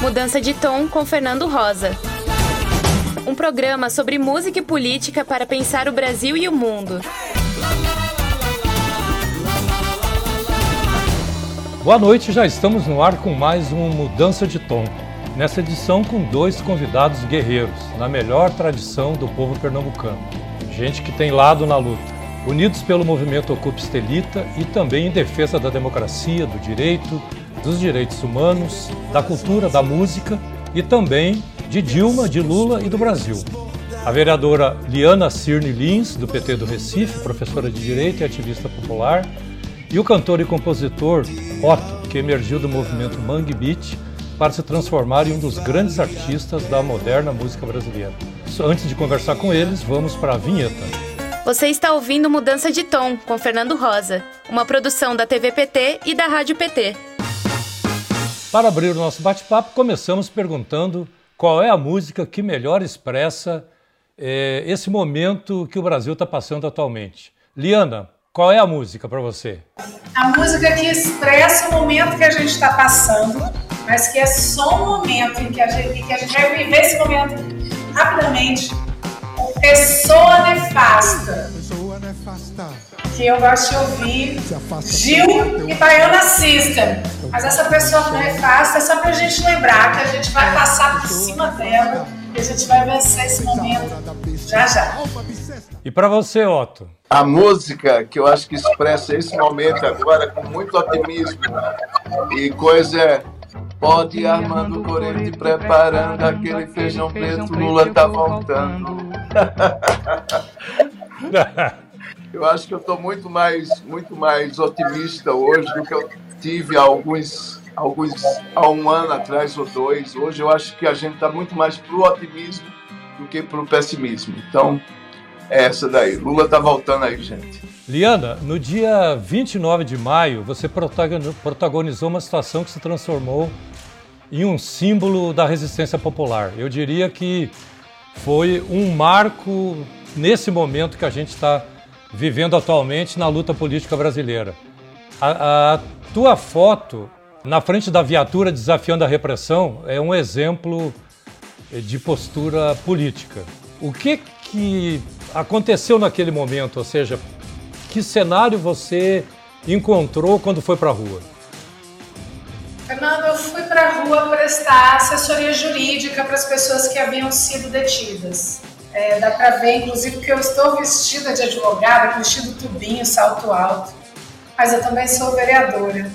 Mudança de Tom com Fernando Rosa. Um programa sobre música e política para pensar o Brasil e o mundo. Boa noite, já estamos no ar com mais um Mudança de Tom. Nessa edição com dois convidados guerreiros, na melhor tradição do povo pernambucano. Gente que tem lado na luta, unidos pelo movimento Ocupa Estelita e também em defesa da democracia, do direito, dos direitos humanos, da cultura, da música e também de Dilma, de Lula e do Brasil. A vereadora Liana Cirne Lins, do PT do Recife, professora de Direito e ativista popular, e o cantor e compositor Otto, que emergiu do movimento Mangue Beat para se transformar em um dos grandes artistas da moderna música brasileira. Antes de conversar com eles, vamos para a vinheta. Você está ouvindo Mudança de Tom com Fernando Rosa, uma produção da TV PT e da Rádio PT. Para abrir o nosso bate-papo, começamos perguntando qual é a música que melhor expressa é, esse momento que o Brasil está passando atualmente. Liana, qual é a música para você? A música que expressa o momento que a gente está passando, mas que é só um momento em que a gente, que a gente vai viver esse momento rapidamente. Pessoa nefasta. Pessoa nefasta que eu gosto de ouvir Gil e Baiana System. Mas essa pessoa não é fácil, é só pra gente lembrar que a gente vai passar por cima dela e a gente vai vencer esse momento já já. E para você, Otto? A música que eu acho que expressa esse momento agora com muito otimismo e coisa Pode ir armando corrente, preparando aquele feijão preto, Lula tá voltando. eu acho que eu estou muito mais, muito mais otimista hoje do que eu tive há alguns, alguns há um ano atrás ou dois. Hoje eu acho que a gente está muito mais para o otimismo do que para o pessimismo. Então, é essa daí. Lula está voltando aí, gente. Liana, no dia 29 de maio, você protagonizou uma situação que se transformou em um símbolo da resistência popular. Eu diria que foi um marco nesse momento que a gente está vivendo atualmente na luta política brasileira. A, a tua foto na frente da viatura desafiando a repressão é um exemplo de postura política. O que que aconteceu naquele momento? Ou seja, que cenário você encontrou quando foi para a rua? Fernando, eu fui para a rua prestar assessoria jurídica para as pessoas que haviam sido detidas. É, dá para ver, inclusive, que eu estou vestida de advogada, vestido tubinho, salto alto, mas eu também sou vereadora.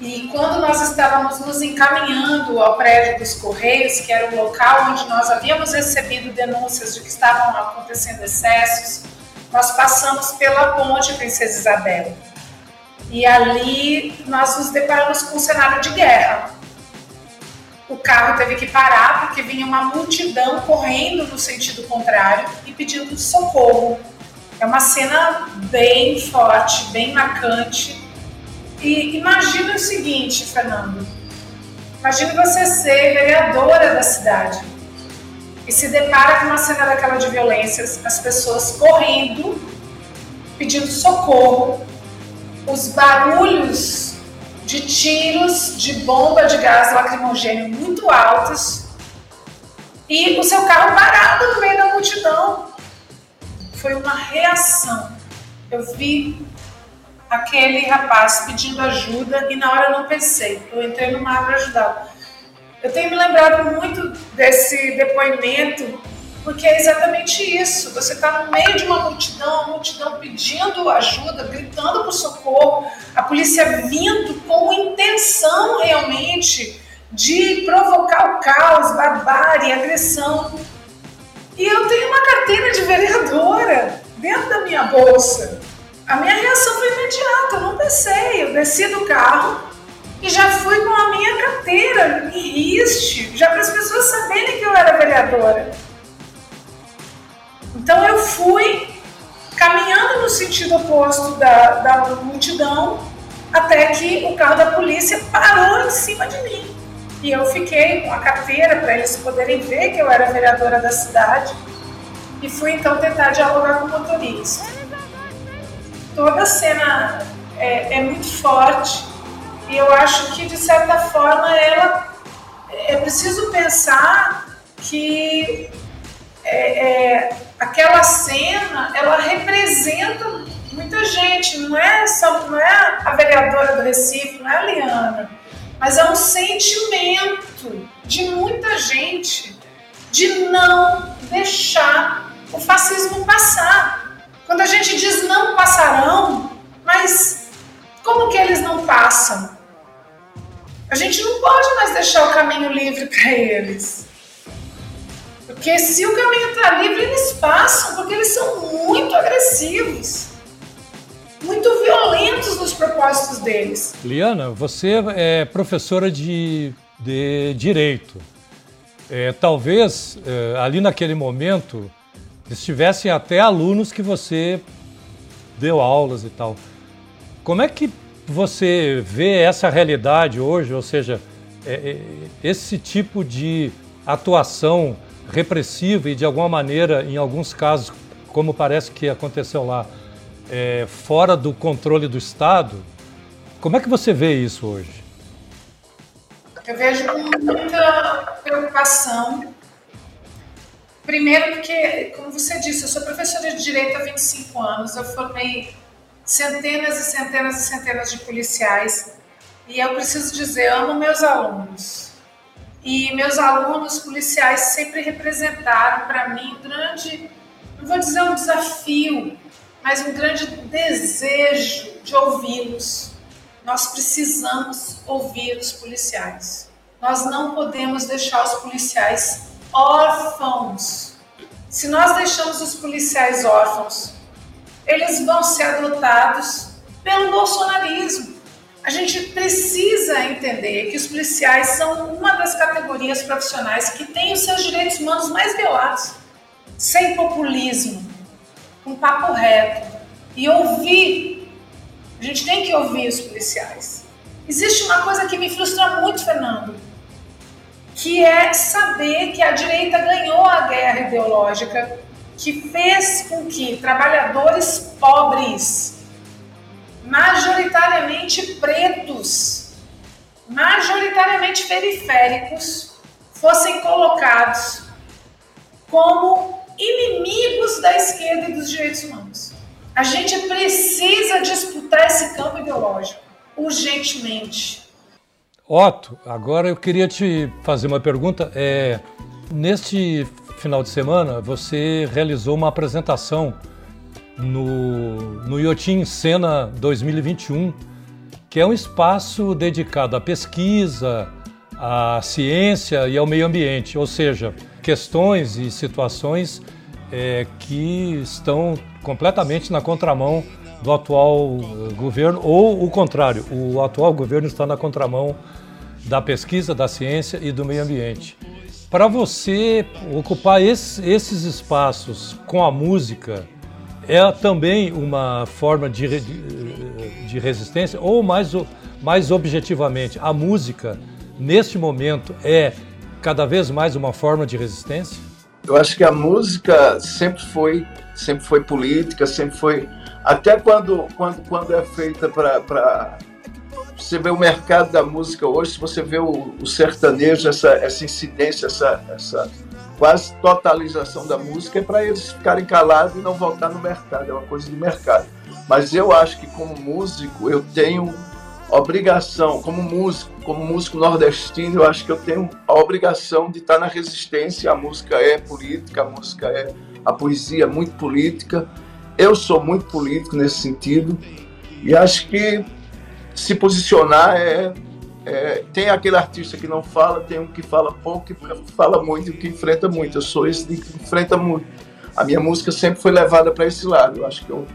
E quando nós estávamos nos encaminhando ao prédio dos Correios, que era o local onde nós havíamos recebido denúncias de que estavam acontecendo excessos, nós passamos pela ponte Princesa Isabel. E ali nós nos deparamos com um cenário de guerra o carro teve que parar porque vinha uma multidão correndo no sentido contrário e pedindo socorro. É uma cena bem forte, bem marcante. E imagina o seguinte, Fernando. Imagine você ser vereadora da cidade e se depara com uma cena daquela de violências, as pessoas correndo, pedindo socorro, os barulhos de tiros de bomba de gás lacrimogêneo muito altos e o seu carro parado no meio da multidão. Foi uma reação. Eu vi aquele rapaz pedindo ajuda e na hora eu não pensei. Eu entrei no mar para ajudá-lo. Eu tenho me lembrado muito desse depoimento porque é exatamente isso. Você está no meio de uma multidão, a multidão pedindo ajuda, gritando por socorro, a polícia vindo com intenção realmente de provocar o caos, barbárie, agressão. E eu tenho uma carteira de vereadora dentro da minha bolsa. A minha reação foi imediata, eu não pensei. Eu desci do carro e já fui com a minha carteira em riste, já para as pessoas saberem que eu era vereadora. Então eu fui caminhando no sentido oposto da, da multidão até que o carro da polícia parou em cima de mim. E eu fiquei com a carteira para eles poderem ver que eu era vereadora da cidade e fui então tentar dialogar com o motorista. Toda a cena é, é muito forte e eu acho que de certa forma ela é que é, é, aquela cena ela representa muita gente, não é, só, não é a vereadora do Recife, não é a Liana, mas é um sentimento de muita gente de não deixar o fascismo passar. Quando a gente diz não passarão, mas como que eles não passam? A gente não pode mais deixar o caminho livre para eles. Porque se o caminho está livre, eles passam, porque eles são muito agressivos, muito violentos nos propósitos deles. Liana, você é professora de, de direito. É, talvez é, ali naquele momento estivessem até alunos que você deu aulas e tal. Como é que você vê essa realidade hoje, ou seja, é, é, esse tipo de atuação repressiva e de alguma maneira, em alguns casos, como parece que aconteceu lá, é, fora do controle do Estado, como é que você vê isso hoje? Eu vejo com muita preocupação. Primeiro porque, como você disse, eu sou professora de Direito há 25 anos, eu formei centenas e centenas e centenas de policiais e eu preciso dizer, amo meus alunos. E meus alunos policiais sempre representaram para mim um grande, não vou dizer um desafio, mas um grande desejo de ouvi-los. Nós precisamos ouvir os policiais. Nós não podemos deixar os policiais órfãos. Se nós deixamos os policiais órfãos, eles vão ser adotados pelo bolsonarismo. A gente precisa entender que os policiais são uma das categorias profissionais que têm os seus direitos humanos mais violados, sem populismo, com papo reto e ouvir. A gente tem que ouvir os policiais. Existe uma coisa que me frustra muito, Fernando, que é saber que a direita ganhou a guerra ideológica que fez com que trabalhadores pobres, majoritariamente pretos, majoritariamente periféricos, fossem colocados como inimigos da esquerda e dos direitos humanos. A gente precisa disputar esse campo ideológico urgentemente. Otto, agora eu queria te fazer uma pergunta. É, neste final de semana, você realizou uma apresentação no, no Iotim Cena 2021, que é um espaço dedicado à pesquisa, à ciência e ao meio ambiente, ou seja, questões e situações é, que estão completamente na contramão do atual governo, ou o contrário, o atual governo está na contramão da pesquisa, da ciência e do meio ambiente. Para você ocupar esse, esses espaços com a música, é também uma forma de, de, de, resistência? Ou mais, mais objetivamente, a música, neste momento, é cada vez mais uma forma de resistência? Eu acho que a música sempre foi, sempre foi política, sempre foi. Até quando, quando, quando é feita para você vê o mercado da música hoje, você vê o, o sertanejo, essa, essa incidência, essa, essa quase totalização da música, é para eles ficarem calados e não voltar no mercado, é uma coisa do mercado. Mas eu acho que como músico, eu tenho obrigação, como músico, como músico nordestino, eu acho que eu tenho a obrigação de estar na resistência. A música é política, a música é a poesia é muito política. Eu sou muito político nesse sentido e acho que se posicionar é, é, tem aquele artista que não fala, tem um que fala pouco, que fala muito que enfrenta muito. Eu sou esse que enfrenta muito. A minha música sempre foi levada para esse lado. Eu acho que eu,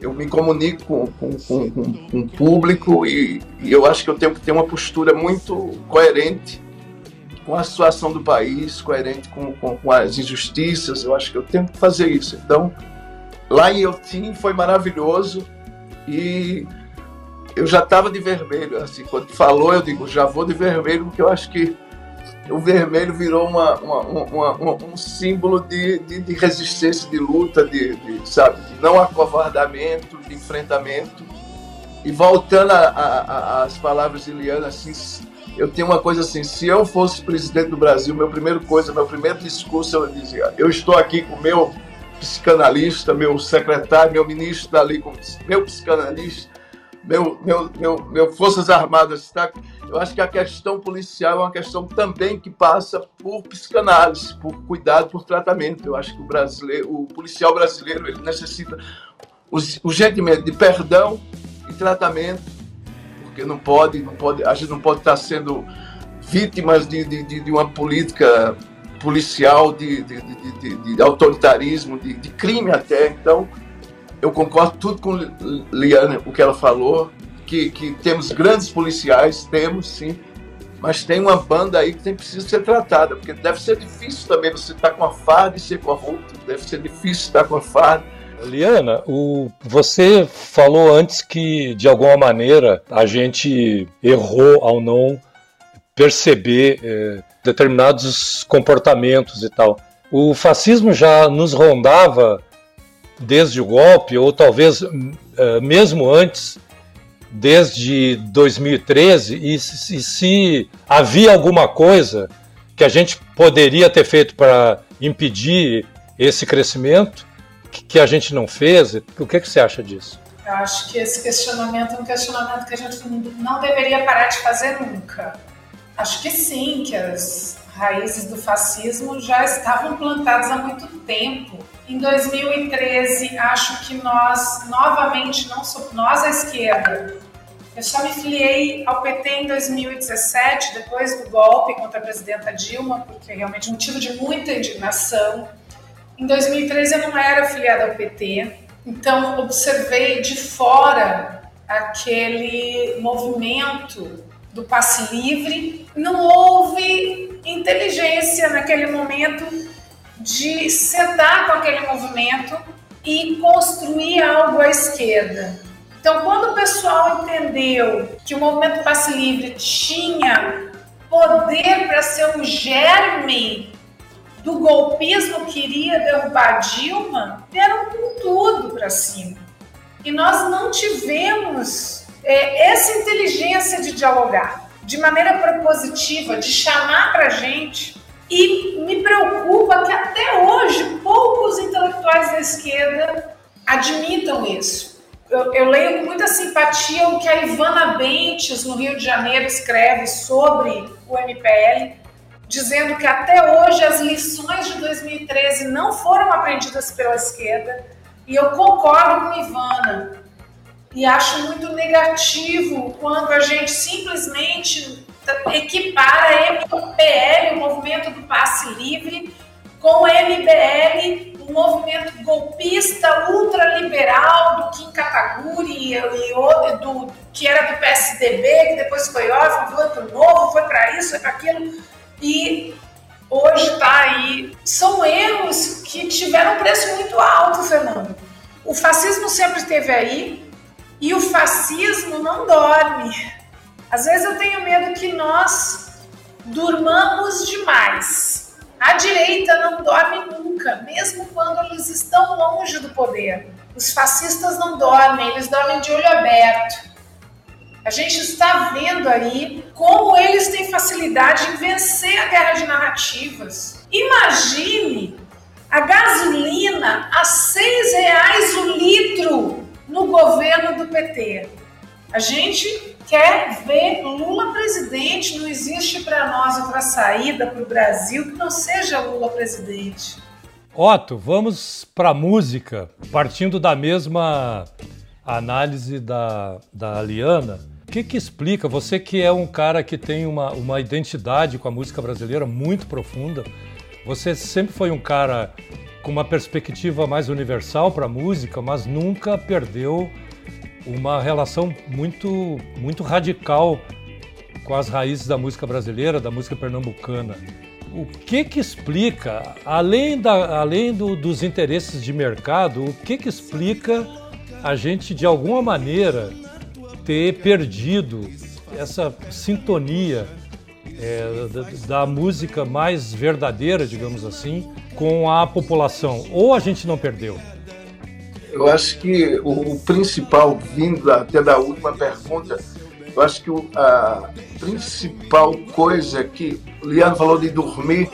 eu me comunico com, com, com, com o público e, e eu acho que eu tenho que ter uma postura muito coerente com a situação do país, coerente com, com, as injustiças. Eu acho que eu tenho que fazer isso. Então, lá em Eutim foi maravilhoso e eu já estava de vermelho, assim, quando falou, eu digo, já vou de vermelho, porque eu acho que o vermelho virou uma, uma, uma, um símbolo de, de, de, resistência, de luta, de, de, sabe, de não acovardamento, de enfrentamento. E voltando às palavras de Liana, assim, eu tenho uma coisa assim, se eu fosse presidente do Brasil, meu primeiro coisa, meu primeiro discurso, eu dizia, eu estou aqui com o meu psicanalista, meu secretário, meu ministro ali, meu psicanalista, meu, meu, meu, meu Forças Armadas está. Eu acho que a questão policial é uma questão também que passa por psicanálise, por cuidado, por tratamento. Eu acho que o brasileiro, o policial brasileiro, ele necessita urgentemente de perdão e tratamento, porque não pode, não pode, a gente não pode estar sendo vítimas de, de, de uma política policial, de, de, de, de autoritarismo, de, crime até. Então, eu concordo tudo com Liana, o que ela falou, que, que temos grandes policiais, temos sim, mas tem uma banda aí que tem, precisa ser tratada, porque deve ser difícil também você estar com a farda e ser corrupto, deve ser difícil estar com a farda. Liana, o, você falou antes que, de alguma maneira, a gente errou ao não perceber é, determinados comportamentos e tal. O fascismo já nos rondava desde o golpe, ou talvez uh, mesmo antes, desde 2013, e se, e se havia alguma coisa que a gente poderia ter feito para impedir esse crescimento, que, que a gente não fez, o que, que você acha disso? Eu acho que esse questionamento é um questionamento que a gente não deveria parar de fazer nunca. Acho que sim, que as raízes do fascismo já estavam plantadas há muito tempo. Em 2013, acho que nós, novamente, não sou, nós a esquerda, eu só me filiei ao PT em 2017, depois do golpe contra a presidenta Dilma, porque é realmente um motivo de muita indignação. Em 2013 eu não era filiada ao PT, então observei de fora aquele movimento do passe livre. Não houve inteligência naquele momento de sentar com aquele movimento e construir algo à esquerda. Então, quando o pessoal entendeu que o movimento passe livre tinha poder para ser um germe do golpismo que iria derrubar Dilma, vieram com tudo para cima. E nós não tivemos é, essa inteligência de dialogar de maneira propositiva, de chamar para gente e me preocupa que até hoje poucos intelectuais da esquerda admitam isso. Eu, eu, leio com muita simpatia o que a Ivana Bentes, no Rio de Janeiro, escreve sobre o MPL, dizendo que até hoje as lições de 2013 não foram aprendidas pela esquerda. E eu concordo com Ivana. E acho muito negativo quando a gente simplesmente equipara MPL, o movimento do passe livre, com MBL, o movimento golpista ultraliberal do Kim Kataguri e, e do, que era do PSDB, que depois foi órfão, foi para novo, foi para isso, foi para aquilo. E hoje está aí. São erros que tiveram um preço muito alto, Fernando. O fascismo sempre esteve aí e o fascismo não dorme. Às vezes eu tenho medo que nós durmamos demais. A direita não dorme nunca, mesmo quando eles estão longe do poder. Os fascistas não dormem, eles dormem de olho aberto. A gente está vendo aí como eles têm facilidade em vencer a guerra de narrativas. Imagine a gasolina a seis reais o litro no governo do PT. A gente quer ver Lula presidente. Não existe para nós outra saída para o Brasil que não seja Lula presidente. Otto, vamos para música, partindo da mesma análise da, da Aliana. O que, que explica, você que é um cara que tem uma, uma identidade com a música brasileira muito profunda, você sempre foi um cara com uma perspectiva mais universal para a música, mas nunca perdeu uma relação muito, muito radical com as raízes da música brasileira, da música pernambucana. O que que explica, além, da, além do, dos interesses de mercado, o que que explica a gente, de alguma maneira, ter perdido essa sintonia é, da, da, música mais verdadeira, digamos assim, com a população? Ou a gente não perdeu? Eu acho que o, o principal, vindo até da última pergunta, Eu acho que a principal coisa que o Liano falou de dormir,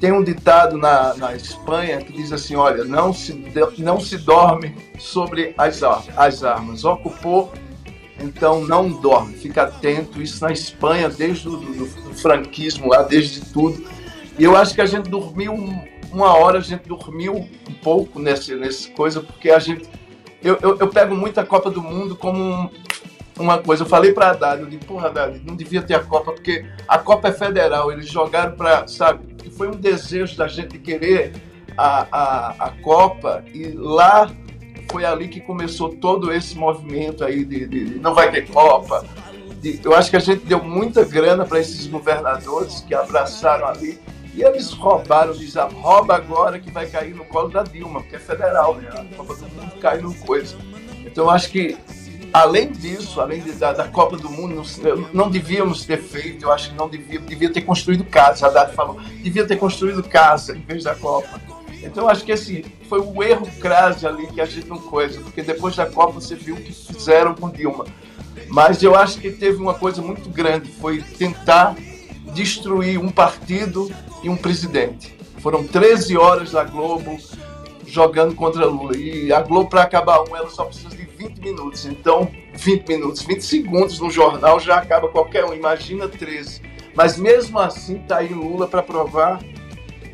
tem um ditado na, na Espanha que diz assim, olha, não se, não se dorme sobre as, as armas. Ocupou, então não dorme. Fica atento. Isso na Espanha, desde o do, do franquismo lá, desde tudo. E eu acho que a gente dormiu uma hora, a gente dormiu um pouco nessa, nessa coisa, porque a gente... Eu, eu, eu pego muito a Copa do Mundo como um, uma coisa. Eu falei para Haddad, eu disse, porra, Haddad, não devia ter a Copa, porque a Copa é federal. Eles jogaram para, sabe, que foi um desejo da gente querer a, a, a Copa e lá foi ali que começou todo esse movimento aí de, de, de não vai ter Copa. De, eu acho que a gente deu muita grana para esses governadores que abraçaram ali e eles roubaram, diz, ah, rouba agora que vai cair no colo da Dilma, porque é federal, né? A Copa do Mundo cai no coisa. Então acho que além disso, além de, da, da, Copa do Mundo, não, não, devíamos ter feito, eu acho que não devia, devia ter construído casa, Haddad falou, devia ter construído casa em vez da Copa. Então acho que esse foi o erro crase ali que a gente não coisa, porque depois da Copa você viu o que fizeram com Dilma. Mas eu acho que teve uma coisa muito grande, foi tentar destruir um partido e um presidente. Foram 13 horas da Globo jogando contra Lula. E a Globo, para acabar um, ela só precisa de 20 minutos. Então, 20 minutos, 20 segundos no jornal já acaba qualquer um. Imagina 13. Mas mesmo assim, tá aí Lula para provar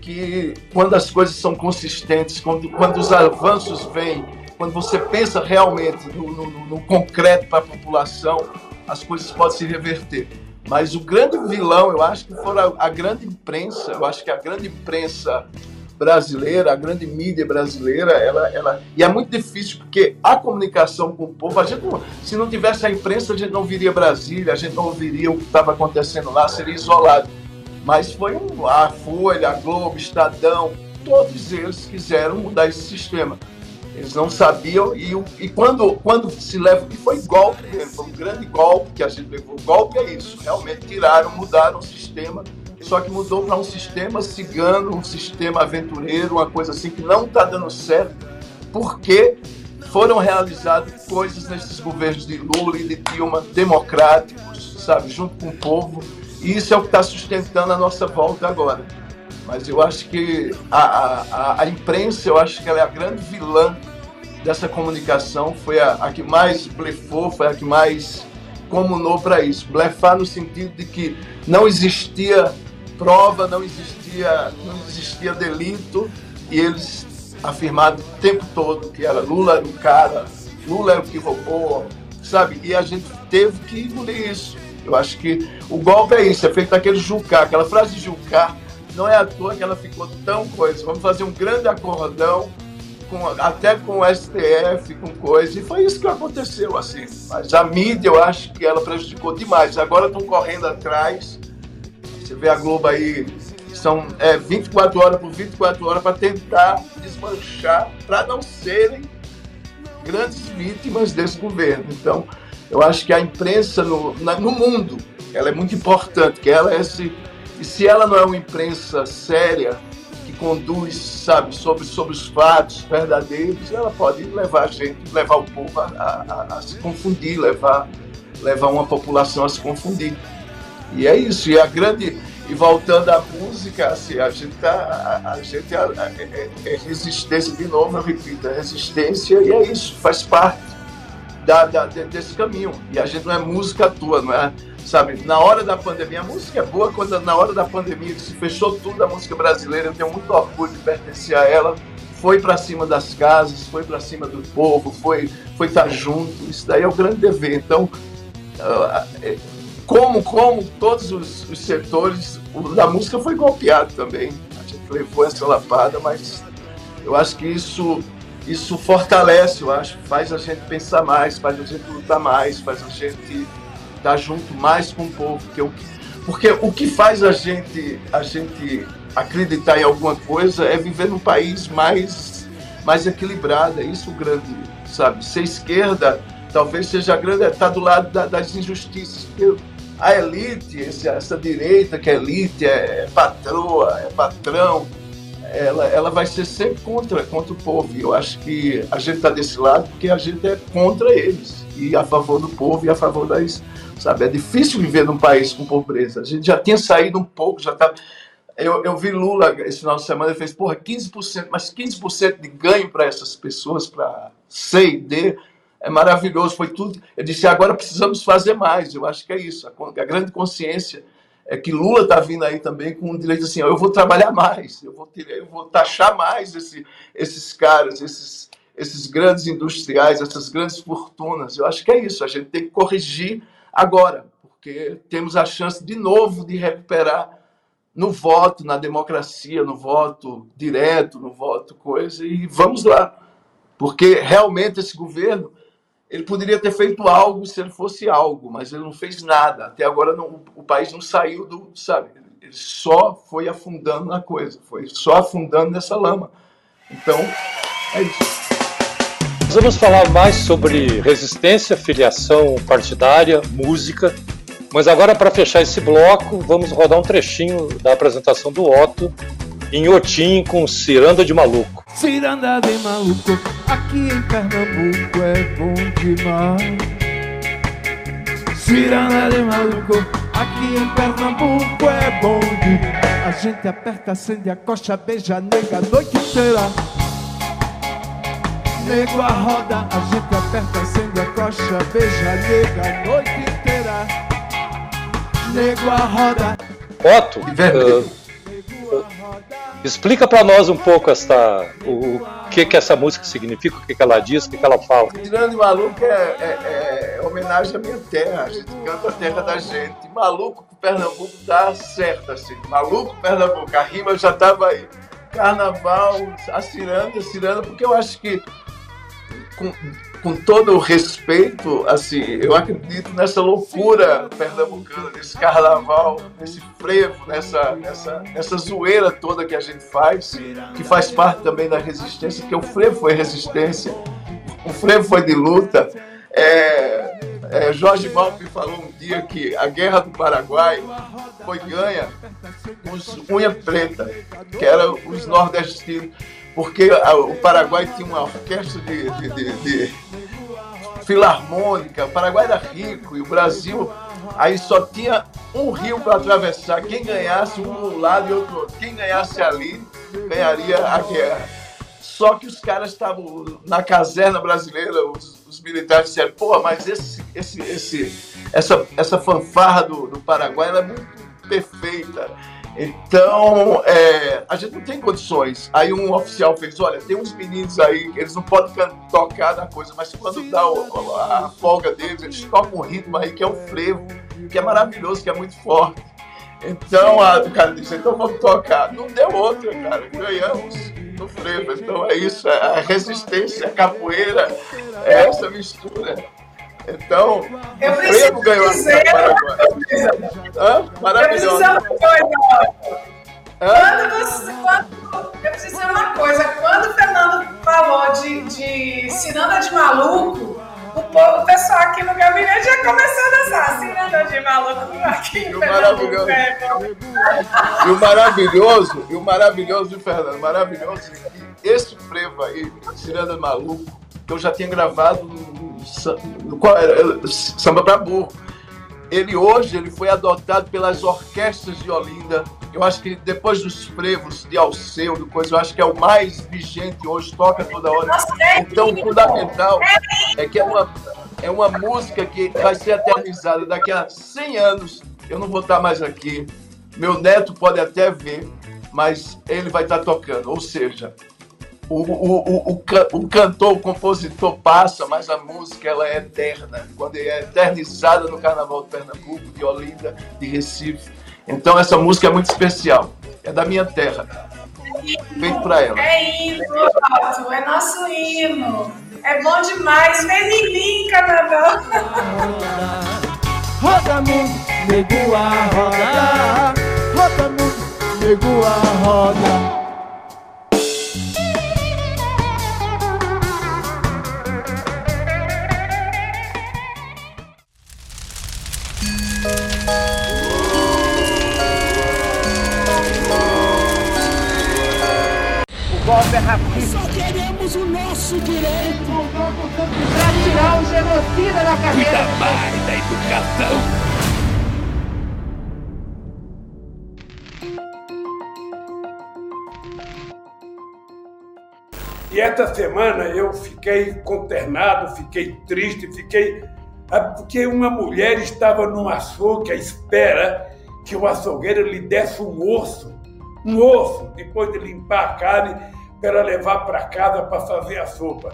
que quando as coisas são consistentes, quando, quando os avanços vêm, quando você pensa realmente no, no, no concreto para a população, as coisas podem se reverter. Mas o grande vilão, eu acho que foi a, a grande imprensa, eu acho que a grande imprensa brasileira, a grande mídia brasileira, ela, ela e é muito difícil porque a comunicação com o povo, a gente não, se não tivesse a imprensa, a gente não viria Brasília, a gente não ouviria o que estava acontecendo lá, seria isolado. Mas foi um, a Folha, a Globo, Estadão, todos eles quiseram mudar esse sistema. Eles não sabiam e, e quando, quando se leva, e foi golpe mesmo, foi um grande golpe que a gente levou. Golpe é isso, realmente tiraram, mudaram o sistema só que mudou para um sistema cigano, um sistema aventureiro, uma coisa assim que não está dando certo, porque foram realizadas coisas nesses governos de Lula e de Dilma democráticos, sabe, junto com o povo, e isso é o que está sustentando a nossa volta agora. Mas eu acho que a, a, a, imprensa, eu acho que ela é a grande vilã dessa comunicação, foi a, a que mais blefou, foi a que mais comunou para isso. Blefar no sentido de que não existia prova, não existia, não existia delito, e eles afirmaram o tempo todo que era Lula era o cara, Lula era o que roubou, sabe? E a gente teve que engolir isso. Eu acho que o golpe é isso, é feito daquele julgar, aquela frase de julgar, não é à toa que ela ficou tão coisa. Vamos fazer um grande acordão, com, até com o STF, com coisa, e foi isso que aconteceu, assim. Mas a mídia, eu acho que ela prejudicou demais. Agora estão correndo atrás você vê a Globo aí, são é, 24 horas por 24 horas para tentar desmanchar, para não serem grandes vítimas desse governo. Então, eu acho que a imprensa no, na, no mundo, ela é muito importante, que ela é esse, e se ela não é uma imprensa séria, que conduz, sabe, sobre, sobre os fatos verdadeiros, ela pode levar a gente, levar o povo a, a, a se confundir, levar, levar uma população a se confundir. E é isso, e a grande. E voltando à música, assim, a gente tá. A, a gente é, é, é, resistência, de novo, eu repito, é resistência e é isso, faz parte da, da, desse caminho. E a gente não é música à toa, não é? Sabe, na hora da pandemia, a música é boa quando na hora da pandemia se fechou tudo a música brasileira, eu tenho muito orgulho de pertencer a ela. Foi para cima das casas, foi para cima do povo, foi foi estar tá junto. Isso daí é o grande dever. Então, uh, como, como todos os, os setores, o da música foi golpeado também. A gente levou essa lapada, mas eu acho que isso, isso fortalece, eu acho, faz a gente pensar mais, faz a gente lutar mais, faz a gente estar junto mais com o povo. Porque o, porque o que faz a gente, a gente acreditar em alguma coisa é viver num país mais, mais equilibrado. É isso o grande, sabe? Ser esquerda talvez seja grande, é estar do lado da, das injustiças. Porque a elite, essa direita que é elite, é, é patroa, é patrão, ela, ela vai ser sempre contra, contra o povo. E eu acho que a gente está desse lado porque a gente é contra eles. E a favor do povo e a favor das. Sabe? É difícil viver num país com pobreza. A gente já tinha saído um pouco, já estava. Eu, eu vi Lula esse final de semana, ele fez, porra, 15%, mas 15% de ganho para essas pessoas, para C e D, é maravilhoso, foi tudo. Eu disse, agora precisamos fazer mais. Eu acho que é isso. A, grande consciência é que Lula está vindo aí também com o direito assim, eu vou trabalhar mais, eu vou, eu vou taxar mais esse, esses caras, esses, esses grandes industriais, essas grandes fortunas. Eu acho que é isso. A gente tem que corrigir agora, porque temos a chance de novo de recuperar no voto, na democracia, no voto direto, no voto coisa, e vamos lá. Porque realmente esse governo ele poderia ter feito algo se ele fosse algo, mas ele não fez nada. Até agora não, o país não saiu do, sabe? Ele só foi afundando na coisa, foi só afundando nessa lama. Então, é isso. Nós vamos falar mais sobre resistência, filiação partidária, música. Mas agora, para fechar esse bloco, vamos rodar um trechinho da apresentação do Otto em Otim com Ciranda de Maluco. Ciranda de Maluco, aqui em Pernambuco é bom demais. Ciranda de Maluco, aqui em Pernambuco é bom demais. A gente aperta, acende a coxa, beija nega a noite inteira. Nego a roda, a gente aperta, acende a coxa, beija nega a noite inteira. Nego a roda. Otto, uh, Explica para nós um pouco esta, o, o, que que essa música significa, o que, que ela diz, o que, que ela fala. Tirando de Maluco é, é, é, homenagem à minha terra, a gente canta a terra da gente. Maluco Pernambuco dá certo, assim. Maluco Pernambuco, a rima já estava aí. Carnaval, a ciranda, a ciranda, porque eu acho que com, com todo o respeito, assim, eu acredito nessa loucura pernambucana, nesse carnaval, nesse frevo, nessa, nessa, nessa zoeira toda que a gente faz, que faz parte também da resistência, porque o frevo foi resistência, o frevo foi de luta. É, é, Jorge Malpi falou um dia que a guerra do Paraguai foi ganha com os unha preta, que eram os nordestinos porque o Paraguai tinha uma orquestra de, de, de, de filarmônica, o Paraguai era rico e o Brasil aí só tinha um rio para atravessar. Quem ganhasse um lado e outro quem ganhasse ali ganharia a guerra. Só que os caras estavam na caserna brasileira, os, os militares disseram, pô, mas esse, esse, esse, essa, essa fanfarra do, do Paraguai é muito perfeita então, é, a gente não tem condições. Aí um oficial fez, olha, tem uns meninos aí, eles não podem tocar na coisa, mas quando dá o, a folga deles, eles tocam um ritmo aí que é o frevo, que é maravilhoso, que é muito forte. Então, a, o cara disse, então vamos tocar. Não deu outra, cara, ganhamos no frevo. Então é isso, é a resistência, a capoeira, é essa mistura. Então, eu o Frevo ganhou dizer Hã? Maravilhoso. Eu preciso coisa. Quando você, quando, eu preciso dizer uma coisa. Quando o Fernando falou de, de Ciranda de Maluco, o, povo, o pessoal aqui no gabinete já começou a dançar Ciranda de Maluco aqui e o maravilhoso. e o maravilhoso, e o maravilhoso do Fernando, maravilhoso é que esse frevo aí, Ciranda de Maluco, que eu já tinha gravado samba para burro. Ele hoje ele foi adotado pelas orquestras de Olinda. Eu acho que depois dos frevos de Alceu, do coisa, eu acho que é o mais vigente hoje, toca toda hora. Então, o fundamental é que é uma, é uma música que vai ser eternizada daqui a 100 anos. Eu não vou estar mais aqui. Meu neto pode até ver, mas ele vai estar tocando. Ou seja, o, o, o, o, cantor, o compositor passa, mas a música ela é eterna. Quando é eternizada no Carnaval de Pernambuco, de Olinda, de Recife. Então essa música é muito especial. É da minha terra. Feito para ela. É hino, Otto, é nosso hino. É bom demais. Vem em mim, Carnaval. Roda mundo, nego a roda. Roda mundo, nego a roda. Só queremos o nosso direito. Para tirar o genocida da carreira. Cuida mais da educação. E esta semana eu fiquei consternado, fiquei triste, fiquei. Ah, porque uma mulher estava num açougue à espera que o açougueiro lhe desse um osso, um osso, depois de limpar a carne, para levar para casa para fazer a sopa.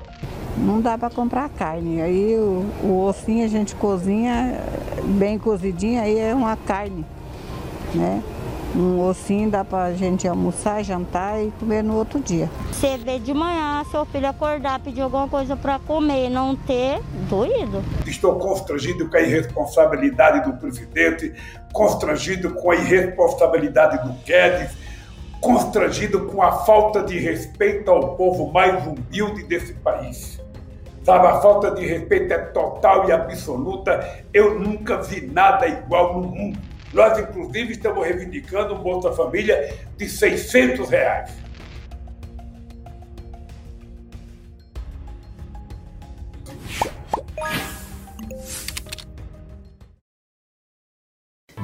Não dá para comprar carne. Aí o, o ossinho a gente cozinha bem cozidinho, aí é uma carne, né? Um ossinho dá pra gente almoçar, jantar e comer no outro dia. Você vê de manhã, seu filho acordar, pedir alguma coisa para comer e não ter, doído. Estou constrangido com a irresponsabilidade do presidente, constrangido com a irresponsabilidade do Guedes, constrangido com a falta de respeito ao povo mais humilde desse país. Sabe, a falta de respeito é total e absoluta. Eu nunca vi nada igual no mundo. Nós, inclusive, estamos reivindicando um Bolsa Família de 600 reais.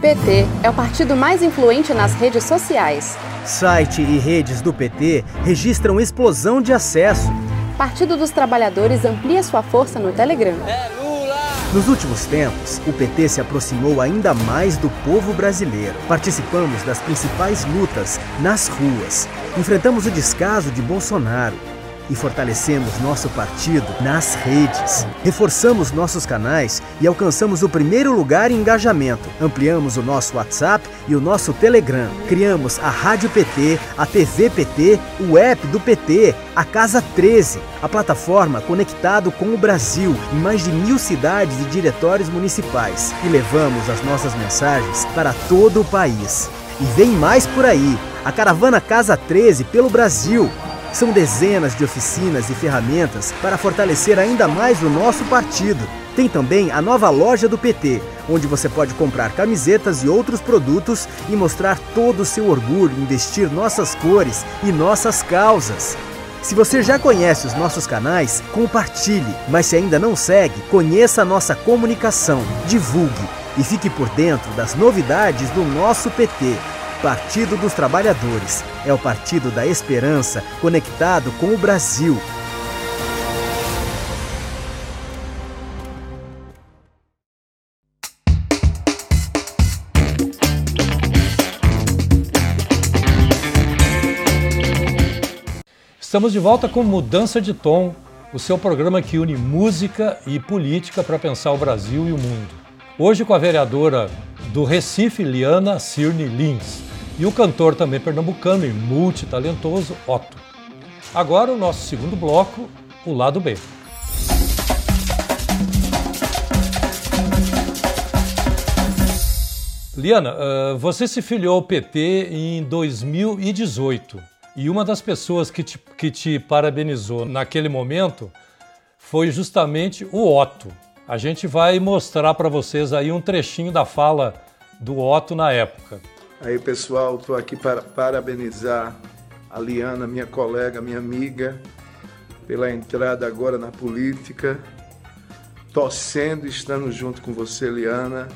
PT é o partido mais influente nas redes sociais. Site e redes do PT registram explosão de acesso. Partido dos Trabalhadores amplia sua força no Telegram. Nos últimos tempos, o PT se aproximou ainda mais do povo brasileiro. Participamos das principais lutas nas ruas. Enfrentamos o descaso de Bolsonaro e fortalecemos nosso partido nas redes. Reforçamos nossos canais e alcançamos o primeiro lugar em engajamento. Ampliamos o nosso WhatsApp e o nosso Telegram. Criamos a Rádio PT, a TV PT, o app do PT, a Casa 13, a plataforma conectado com o Brasil em mais de mil cidades e diretórios municipais. E levamos as nossas mensagens para todo o país. E vem mais por aí. A caravana Casa 13 pelo Brasil. São dezenas de oficinas e ferramentas para fortalecer ainda mais o nosso partido. Tem também a nova loja do PT, onde você pode comprar camisetas e outros produtos e mostrar todo o seu orgulho em vestir nossas cores e nossas causas. Se você já conhece os nossos canais, compartilhe, mas se ainda não segue, conheça a nossa comunicação, divulgue e fique por dentro das novidades do nosso PT. Partido dos Trabalhadores. É o partido da esperança conectado com o Brasil. Estamos de volta com Mudança de Tom, o seu programa que une música e política para pensar o Brasil e o mundo. Hoje com a vereadora do Recife, Liana Cirne Lins e o cantor também pernambucano e multitalentoso Otto. Agora o nosso segundo bloco, o lado B. Liana, você se filiou ao PT em 2018 e uma das pessoas que te, que te parabenizou naquele momento foi justamente o Otto. A gente vai mostrar para vocês aí um trechinho da fala do Otto na época. Aí, pessoal, estou aqui para parabenizar a Liana, minha colega, minha amiga, pela entrada agora na política. Torcendo e estando junto com você, Liana.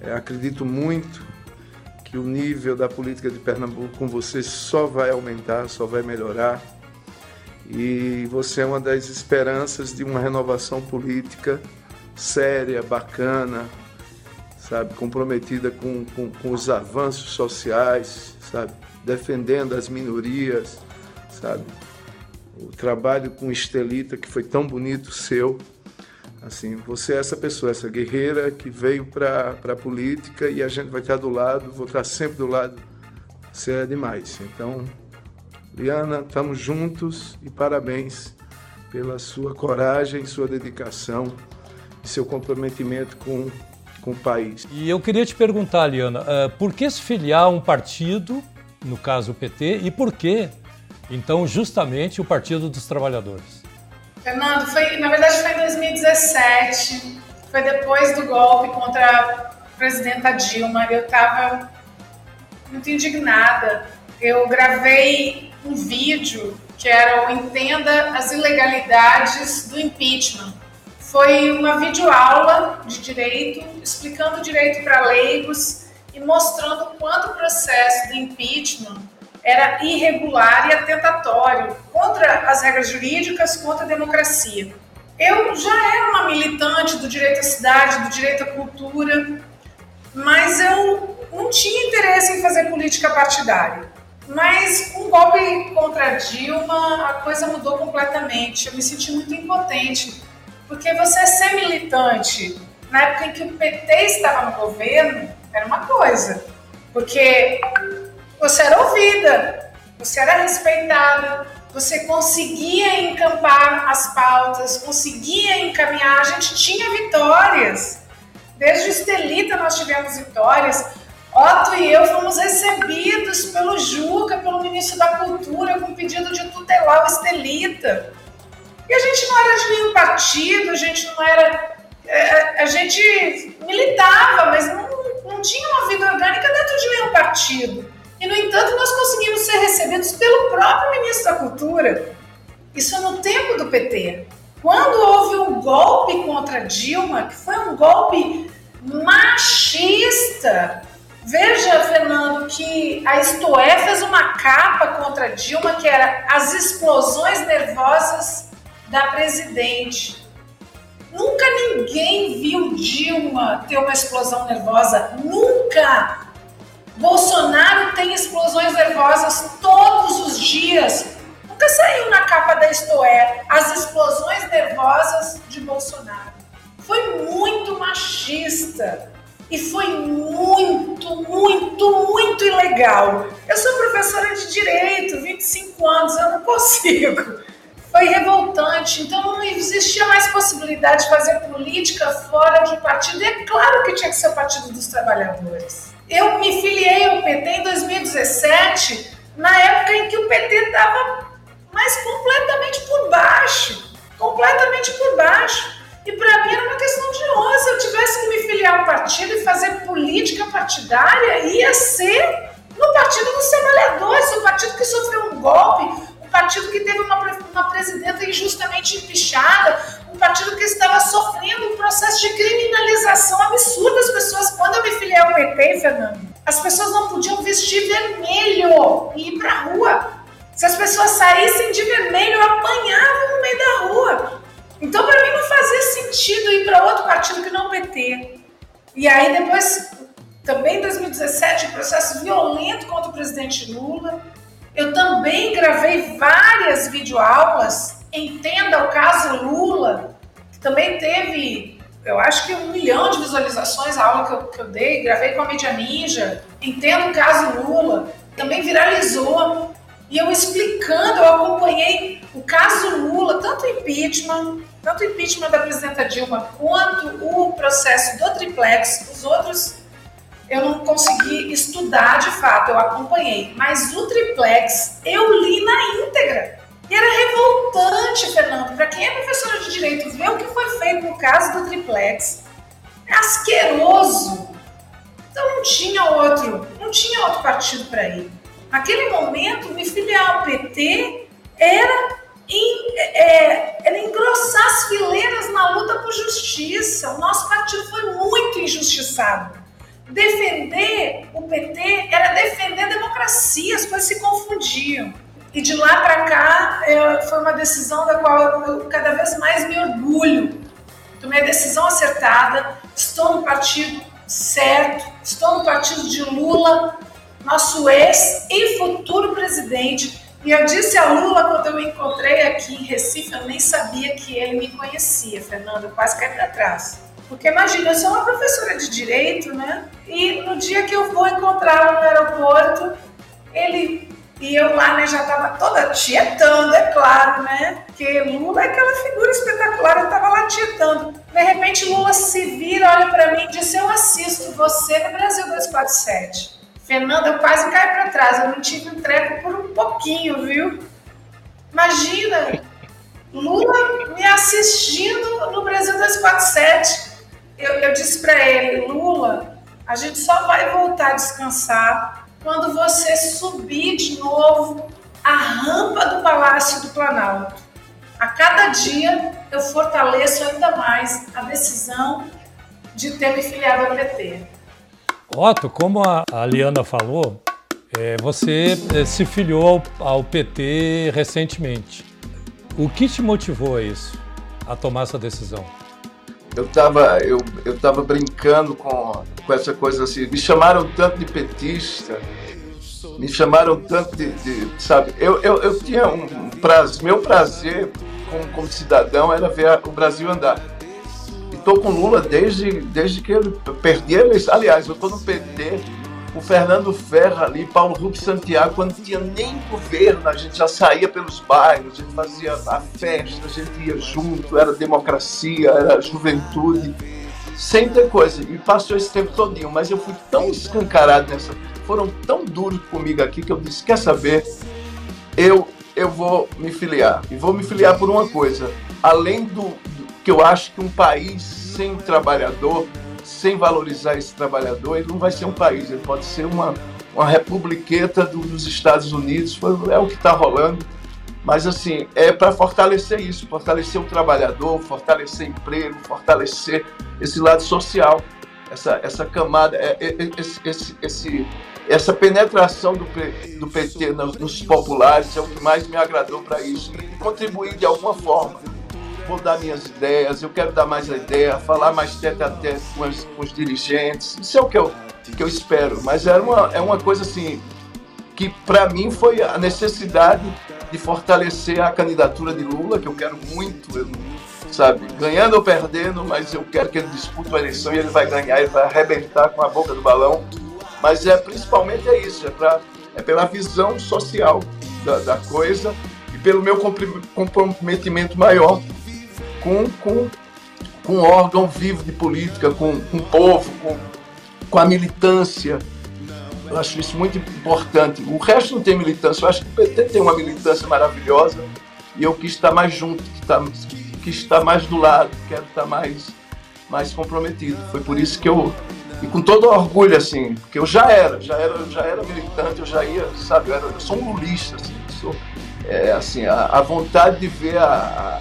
É, acredito muito que o nível da política de Pernambuco com você só vai aumentar, só vai melhorar. E você é uma das esperanças de uma renovação política séria, bacana, sabe, comprometida com, com, com os avanços sociais, sabe, defendendo as minorias, sabe, o trabalho com Estelita que foi tão bonito seu, assim, você é essa pessoa, essa guerreira que veio para a política e a gente vai estar do lado, vou estar sempre do lado, você é demais. Então, Liana, estamos juntos e parabéns pela sua coragem, sua dedicação seu comprometimento com com o país. E eu queria te perguntar, Liana, uh, por que se filiar a um partido, no caso o PT, e por que, então, justamente o Partido dos Trabalhadores? Fernando, foi, na verdade foi em 2017, foi depois do golpe contra a presidenta Dilma. Eu estava muito indignada. Eu gravei um vídeo que era o Entenda as Ilegalidades do Impeachment. Foi uma videoaula de direito, explicando o direito para leigos e mostrando quanto o processo do impeachment era irregular e atentatório contra as regras jurídicas, contra a democracia. Eu já era uma militante do direito à cidade, do direito à cultura, mas eu não tinha interesse em fazer política partidária. Mas com o golpe contra Dilma, a coisa mudou completamente. Eu me senti muito impotente, porque você ser militante na época em que o PT estava no governo era uma coisa, porque você era ouvida, você era respeitada, você conseguia encampar as pautas, conseguia encaminhar, a gente tinha vitórias. Desde o Estelita nós tivemos vitórias. Otto e eu fomos recebidos pelo Juca, pelo ministro da Cultura, com pedido de tutelar o Estelita. E a gente não era de nenhum partido, a gente não era. É, a gente militava, mas não, não tinha uma vida orgânica dentro de nenhum partido. E, no entanto, nós conseguimos ser recebidos pelo próprio ministro da Cultura. Isso no tempo do PT. Quando houve um golpe contra Dilma, que foi um golpe machista, Veja, Fernando, que a Istoé fez uma capa contra Dilma que era as explosões nervosas da presidente. Nunca ninguém viu Dilma ter uma explosão nervosa. Nunca! Bolsonaro tem explosões nervosas todos os dias. Nunca saiu na capa da Istoé as explosões nervosas de Bolsonaro. Foi muito machista e foi muito, muito, muito ilegal. Eu sou professora de direito, 25 anos, eu não consigo. Foi revoltante, então não existia mais possibilidade de fazer política fora de partido. É claro que tinha que ser o Partido dos Trabalhadores. Eu me filiei ao PT em 2017, na época em que o PT estava mais completamente por baixo completamente por baixo. E para mim era uma questão de honra. Se eu tivesse que me filiar a um partido e fazer política partidária, ia ser no Partido dos Trabalhadores, o partido que sofreu um golpe, partido que teve uma, uma presidenta injustamente empichada, um partido que estava sofrendo um processo de criminalização absurda. As pessoas, quando eu me filiei ao PT, Fernando, as pessoas não podiam vestir vermelho e ir para rua. Se as pessoas saíssem de vermelho, apanhavam no meio da rua. Então, para mim, não fazia sentido ir para outro partido que não o PT. E aí, depois, também em 2017, um processo violento contra o presidente Lula. Eu também gravei várias videoaulas. Entenda o caso Lula, que também teve, eu acho que um milhão de visualizações a aula que eu, que eu dei. Gravei com a Mídia Ninja. Entenda o caso Lula. Também viralizou. E eu explicando, eu acompanhei o caso Lula, tanto o impeachment, tanto o impeachment da presidenta Dilma quanto o processo do triplex, os outros eu não consegui estudar de fato, eu acompanhei, mas o triplex eu li na íntegra. E era revoltante, Fernando, para quem é professora de direito, ver o que foi feito no caso do triplex. É asqueroso. Então não tinha outro, não tinha outro partido para ir. Naquele momento, me filiar ao PT era em, é, era engrossar as fileiras na luta por justiça. O nosso partido foi muito injustiçado. Defender o PT era defender a democracia, as coisas se confundiam. E de lá para cá é, foi uma decisão da qual eu cada vez mais me orgulho. Tomei a decisão acertada, estou no partido certo, estou no partido de Lula, nosso ex e futuro presidente, e eu disse a Lula quando eu o encontrei aqui em Recife, eu nem sabia que ele me conhecia, Fernando, quase caí para trás. Porque imagina, eu sou uma professora de direito, né? E no dia que eu vou encontrá-lo no aeroporto, ele e eu lá, né, já estava toda tietando, é claro, né? Porque Lula é aquela figura espetacular, eu estava lá tietando. De repente, Lula se vira, olha para mim e diz: Eu assisto você no Brasil 247. Fernanda, eu quase caí para trás, eu não tive um treco por um pouquinho, viu? Imagina, Lula me assistindo no Brasil 247. Eu, eu disse para ele, Lula, a gente só vai voltar a descansar quando você subir de novo a rampa do Palácio do Planalto. A cada dia eu fortaleço ainda mais a decisão de ter me filiado ao PT. Otto, como a, Liana falou, é, você é, se filiou ao, ao, PT recentemente. O que te motivou a isso, a tomar essa decisão? Eu estava eu, eu tava brincando com, com essa coisa assim. Me chamaram tanto de petista, me chamaram tanto de. de sabe, eu, eu, eu tinha um prazer, meu prazer como, como cidadão era ver o Brasil andar. E estou com Lula desde, desde que ele perdi a eleição. Aliás, eu estou no PT, o Fernando Ferra ali, Paulo Huck Santiago, quando tinha nem governo, a gente já saía pelos bairros, a gente fazia a festa, a gente ia junto, era democracia, era juventude, sem ter coisa. E passou esse tempo todinho, mas eu fui tão escancarado nessa. Foram tão duros comigo aqui que eu disse: quer saber? Eu eu vou me filiar. E vou me filiar por uma coisa. Além do, do que eu acho que um país sem trabalhador, sem valorizar esse trabalhador, ele não vai ser um país, ele pode ser uma, uma republiqueta do, dos Estados Unidos, é o que está rolando. Mas, assim, é para fortalecer isso, fortalecer o trabalhador, fortalecer emprego, fortalecer esse lado social, essa, essa camada, é, é, esse, esse, esse essa penetração do, do PT nos, nos, populares é o que mais me agradou para isso. E contribuir de alguma forma. Vou dar minhas ideias, eu quero dar mais a ideia, falar mais tete a tete com, com os dirigentes. Isso é o que eu, que eu espero. Mas é uma, é uma coisa assim que para mim foi a necessidade de fortalecer a candidatura de Lula, que eu quero muito, eu, sabe, ganhando ou perdendo, mas eu quero que ele dispute a eleição e ele vai ganhar, ele vai arrebentar com a boca do balão mas é principalmente é isso, é, pra, é pela visão social da, da coisa e pelo meu comprometimento maior com, com, com um órgão vivo de política, com, com o povo, com, com a militância. Eu acho isso muito importante. O resto não tem militância. Eu acho que o PT tem uma militância maravilhosa e eu quis estar mais junto, que está, quis estar mais do lado, quero estar mais, mais comprometido. Foi por isso que eu e com todo orgulho, assim, porque eu já era, já era, já era militante, eu já ia, sabe, eu, era, eu sou um lulista, assim, sou, é, assim, a, a, vontade de ver a,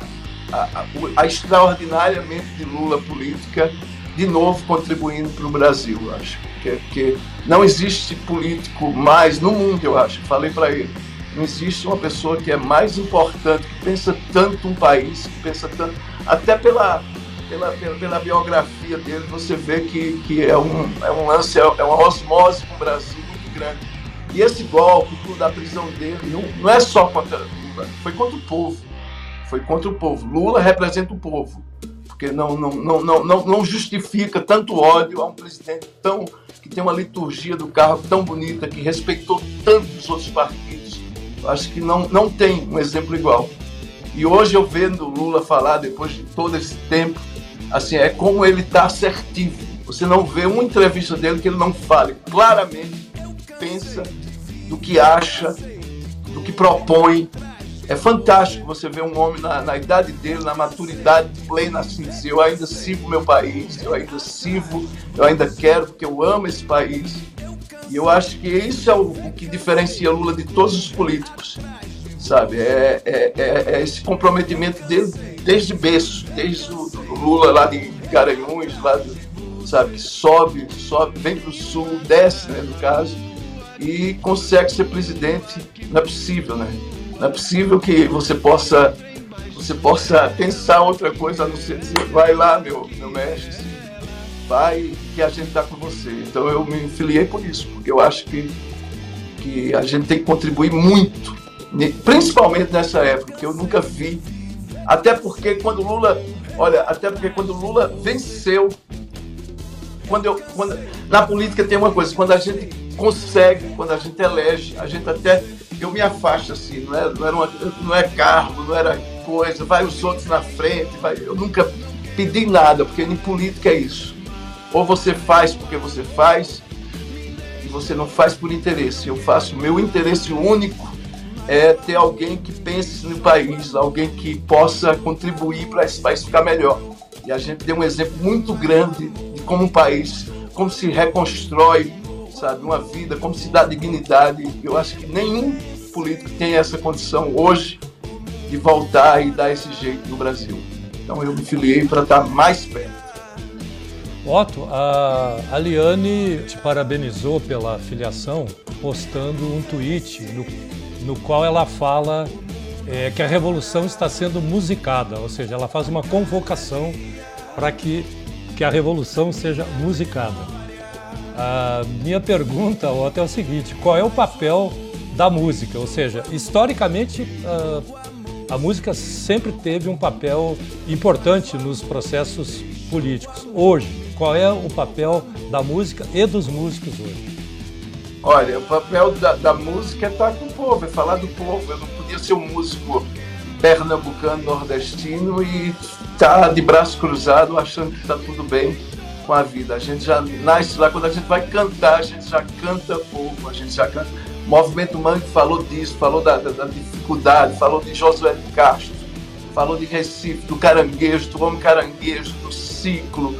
a, a extraordinária mente de Lula política de novo contribuindo para o Brasil, eu acho. Que, que não existe político mais no mundo, eu acho. Falei para ele, não existe uma pessoa que é mais importante, que pensa tanto um país, que pensa tanto, até pela pela, pela, pela, biografia dele, você vê que, que é, um, é um lance, é, é uma osmose com o Brasil muito grande. E esse golpe tudo da prisão dele não, não é só contra Lula, foi contra o povo. Foi contra o povo. Lula representa o povo. Porque não, não, não, não, não, justifica tanto ódio a um presidente tão que tem uma liturgia do carro tão bonita, que respeitou tantos outros partidos. Acho que não, não tem um exemplo igual. E hoje eu vendo Lula falar, depois de todo esse tempo, assim, é como ele está assertivo. Você não vê uma entrevista dele que ele não fale claramente, pensa do que acha, do que propõe. É fantástico você ver um homem na, na idade dele, na maturidade plena, assim, dizer, eu ainda sirvo meu país, eu ainda sirvo, eu ainda quero, porque eu amo esse país. E eu acho que isso é o, o que diferencia Lula de todos os políticos, sabe? É, é, é, é esse comprometimento dele desde berço, desde o Lula lá de Garanhuns, lá sabe, sobe, sobe, vem para o sul, desce, né, no caso, e consegue ser presidente. Não é possível, né? Não é possível que você possa você possa pensar outra coisa a não ser dizer, vai lá, meu, meu mestre, vai que a gente está com você. Então eu me filiei por isso, porque eu acho que, que a gente tem que contribuir muito, principalmente nessa época, que eu nunca vi até porque quando Lula, olha, até porque quando Lula venceu, quando eu, quando, na política tem uma coisa, quando a gente consegue, quando a gente elege, a gente até eu me afasto assim, não é, não, era uma, não é cargo, não era coisa, vai os outros na frente, vai, eu nunca pedi nada, porque em política é isso. Ou você faz porque você faz, e você não faz por interesse. Eu faço meu interesse único é ter alguém que pense no país, alguém que possa contribuir para esse país ficar melhor. E a gente deu um exemplo muito grande de como um país, como se reconstrói, sabe, uma vida, como se dá dignidade. Eu acho que nenhum político tem essa condição hoje de voltar e dar esse jeito no Brasil. Então eu me filiei para estar mais perto. Otto, a, Liane te parabenizou pela filiação postando um tweet no, no qual ela fala é, que a revolução está sendo musicada, ou seja, ela faz uma convocação para que, que a revolução seja musicada. A minha pergunta, Otto, é o seguinte: qual é o papel da música? Ou seja, historicamente, a, a música sempre teve um papel importante nos processos políticos. Hoje, qual é o papel da música e dos músicos hoje? Olha, o papel da, da música é estar com o povo, é falar do povo. Eu não podia ser um músico pernambucano, nordestino e estar tá de braço cruzado achando que está tudo bem com a vida. A gente já nasce lá, quando a gente vai cantar, a gente já canta povo, a gente já canta. O movimento Mangue falou disso, falou da, da, da dificuldade, falou de Josué de Castro, falou de Recife, do caranguejo, do homem caranguejo, do ciclo.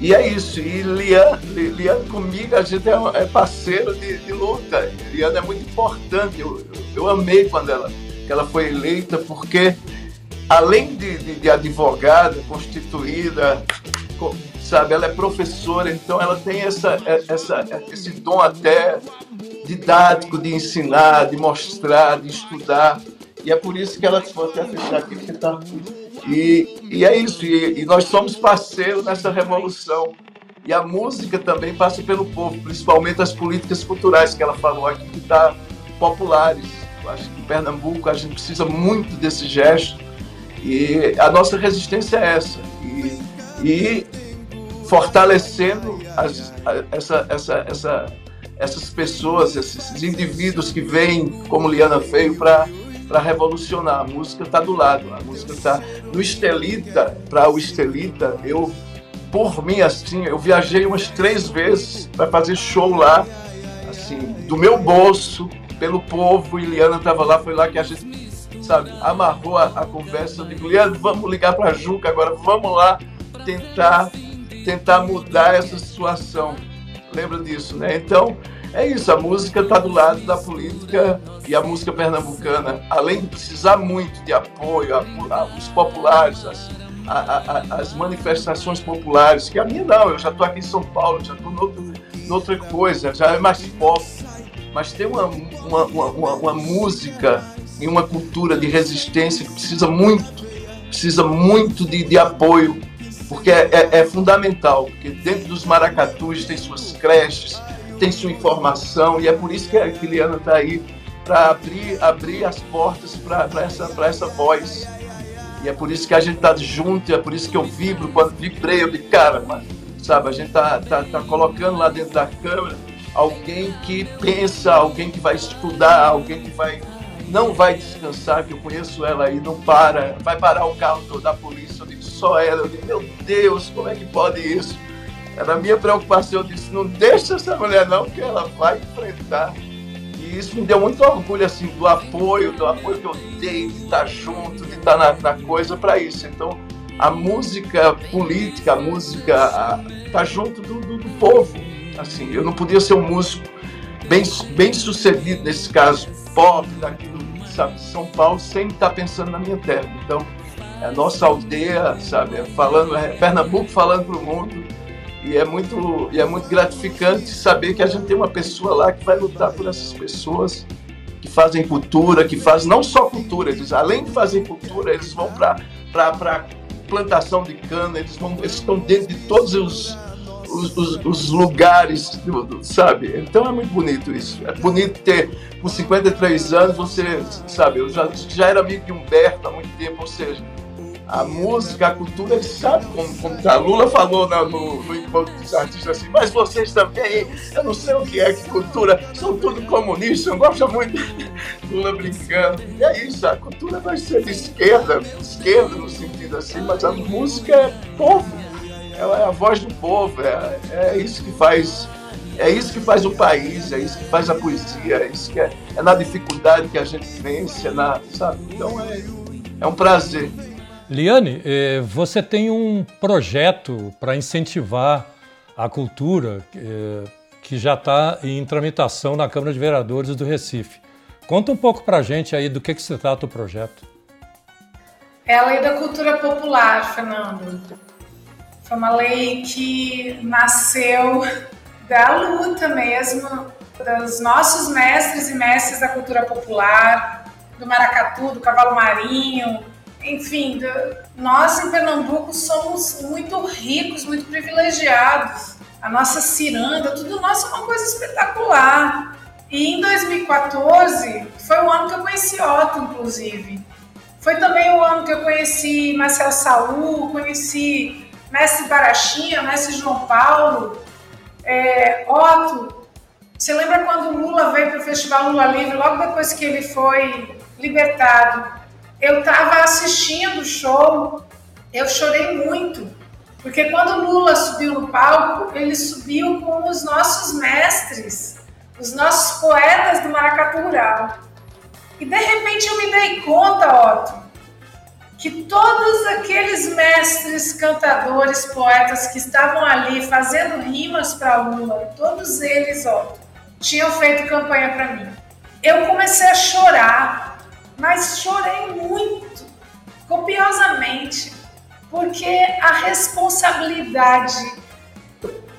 E é isso. E Liane, Liane comigo, a gente é, é parceiro de, de luta. Liane é muito importante. Eu, eu, eu amei quando ela, ela foi eleita, porque além de, de, de advogada constituída, sabe? Ela é professora, então ela tem essa, é, essa, esse dom até didático de ensinar, de mostrar, de estudar. E é por isso que ela vou até fechar aqui porque tá. E, e é isso. E, e nós somos parceiros nessa revolução. E a música também passa pelo povo, principalmente as políticas culturais que ela falou aqui que tá populares. Eu acho que em Pernambuco a gente precisa muito desse gesto. E a nossa resistência é essa. E, e fortalecendo as, essa, essa, essa, essas pessoas, esses indivíduos que vêm, como Liana veio, para para revolucionar. A música está do lado, a música está no Estelita, para o Estelita, eu, por mim, assim, eu viajei umas três vezes para fazer show lá, assim, do meu bolso, pelo povo, e Liana estava lá, foi lá que a gente, sabe, amarrou a, a conversa. Eu digo, Liana, vamos ligar para a Juca agora, vamos lá tentar tentar mudar essa situação. Lembra disso, né? Então, é isso, a música está do lado da política e a música pernambucana, além de precisar muito de apoio, a, a, os populares, as, a, as, manifestações populares, que a minha não, eu já estou aqui em São Paulo, já estou em outra coisa, já é mais pop, mas tem uma, uma, uma, uma, música e uma cultura de resistência que precisa muito, precisa muito de, de apoio porque é, é, é, fundamental, porque dentro dos maracatus tem suas creches, tem sua informação, e é por isso que a Kiliana está aí, para abrir, abrir as portas para essa, essa voz. E é por isso que a gente está junto, é por isso que eu vibro, quando vibrei, eu digo, cara, mas, sabe, a gente está tá, tá colocando lá dentro da câmera alguém que pensa, alguém que vai estudar, alguém que vai não vai descansar, que eu conheço ela aí, não para, vai parar o carro da polícia, só ela, eu digo, meu Deus, como é que pode isso? Era a minha preocupação, eu disse, não deixa essa mulher não, que ela vai enfrentar. E isso me deu muito orgulho, assim, do apoio, do apoio que eu dei, de estar junto, de estar na, na coisa para isso. Então, a música política, a música, tá junto do, do, do povo. Assim, eu não podia ser um músico bem, bem sucedido nesse caso, pop, daqui do sabe, São Paulo, sem estar pensando na minha terra. Então, a nossa aldeia, sabe, falando, é Pernambuco falando para o mundo. E é, muito, e é muito gratificante saber que a gente tem uma pessoa lá que vai lutar por essas pessoas que fazem cultura, que fazem não só cultura, eles além de fazer cultura, eles vão para plantação de cana, eles, vão, eles estão dentro de todos os, os, os, os lugares, sabe? Então é muito bonito isso. É bonito ter, com 53 anos, você, sabe, eu já, já era amigo de Humberto há muito tempo, ou seja, a música, a cultura, sabe como, como. A Lula falou no, no, no encontro dos artistas assim, mas vocês também, eu não sei o que é que cultura, são tudo comunistas, eu gosto muito Lula brincando. E é isso, a cultura vai ser de esquerda, esquerda no sentido assim, mas a música é povo ela é a voz do povo, é, é isso que faz. É isso que faz o país, é isso que faz a poesia, é isso que é, é na dificuldade que a gente vence, é na, sabe? Então é, é um prazer. Liane, eh, você tem um projeto para incentivar a cultura eh, que já está em tramitação na Câmara de Vereadores do Recife. Conta um pouco pra gente aí do que, que se trata o projeto. É a lei da cultura popular, Fernando. Foi uma lei que nasceu da luta mesmo, dos nossos mestres e mestres da cultura popular, do maracatu, do cavalo marinho, enfim, nós em Pernambuco somos muito ricos, muito privilegiados. A nossa ciranda, tudo nosso é uma coisa espetacular. E em 2014 foi o ano que eu conheci Otto, inclusive. Foi também o ano que eu conheci Marcel Saul, conheci Mestre Barachinha, Mestre João Paulo, é, Otto. Você lembra quando o Lula veio para o Festival Lula Livre, logo depois que ele foi libertado? Eu estava assistindo o show, eu chorei muito, porque quando Lula subiu no palco, ele subiu com os nossos mestres, os nossos poetas do Maracatu Rural. E de repente eu me dei conta, Otto, que todos aqueles mestres, cantadores, poetas que estavam ali fazendo rimas para Lula, todos eles, Otto, tinham feito campanha para mim. Eu comecei a chorar, mas chorei muito, copiosamente, porque a responsabilidade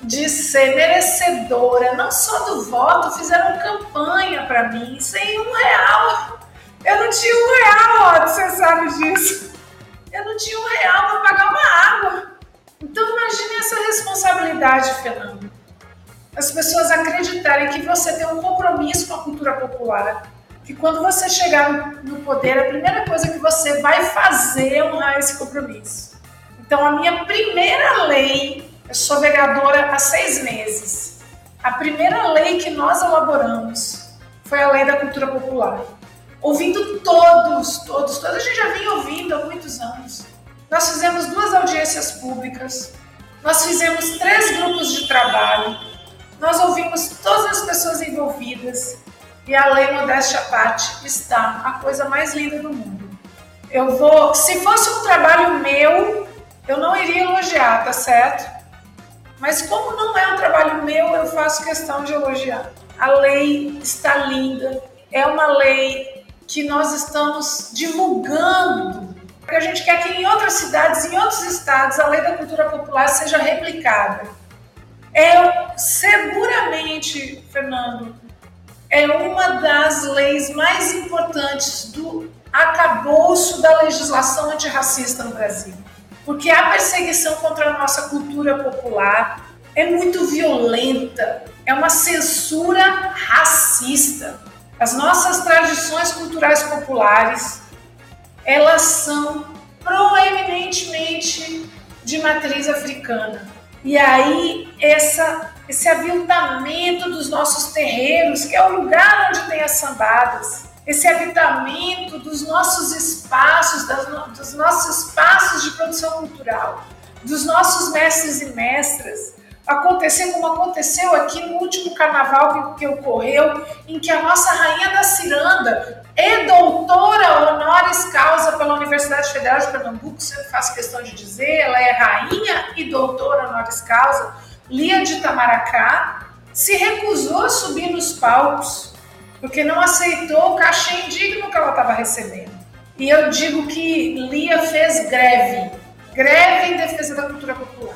de ser merecedora, não só do voto, fizeram campanha para mim, sem um real. Eu não tinha um real, ó, você sabe disso. Eu não tinha um real para pagar uma água. Então imagine essa responsabilidade, Fernando. As pessoas acreditarem que você tem um compromisso com a cultura popular, que quando você chegar no poder, a primeira coisa que você vai fazer é honrar esse compromisso. Então a minha primeira lei eu sou vereadora há seis meses. A primeira lei que nós elaboramos foi a Lei da Cultura Popular. Ouvindo todos, todos, todos, a gente já vem ouvindo há muitos anos. Nós fizemos duas audiências públicas, nós fizemos três grupos de trabalho, nós ouvimos todas as pessoas envolvidas e a lei modéstia à parte está a coisa mais linda do mundo. Eu vou, se fosse um trabalho meu, eu não iria elogiar, tá certo? Mas como não é um trabalho meu, eu faço questão de elogiar. A lei está linda, é uma lei que nós estamos divulgando, porque a gente quer que em outras cidades, em outros estados, a lei da cultura popular seja replicada. É seguramente, Fernando, é uma das leis mais importantes do acabouço da legislação antirracista no Brasil porque a perseguição contra a nossa cultura popular é muito violenta, é uma censura racista. As nossas tradições culturais populares, elas são proeminentemente de matriz africana. E aí essa esse aviltamento dos nossos terreiros, que é o lugar onde tem as sambadas, esse habitamento dos nossos espaços, das, dos nossos espaços de produção cultural, dos nossos mestres e mestras, acontecer como aconteceu aqui no último carnaval que, que ocorreu, em que a nossa rainha da ciranda é doutora honoris causa pela Universidade Federal de Pernambuco, sempre faço questão de dizer, ela é rainha e doutora honoris causa, Lia de Itamaracá, se recusou a subir nos palcos porque não aceitou o cachê indigno que ela estava recebendo. E eu digo que Lia fez greve, greve em defesa da cultura popular.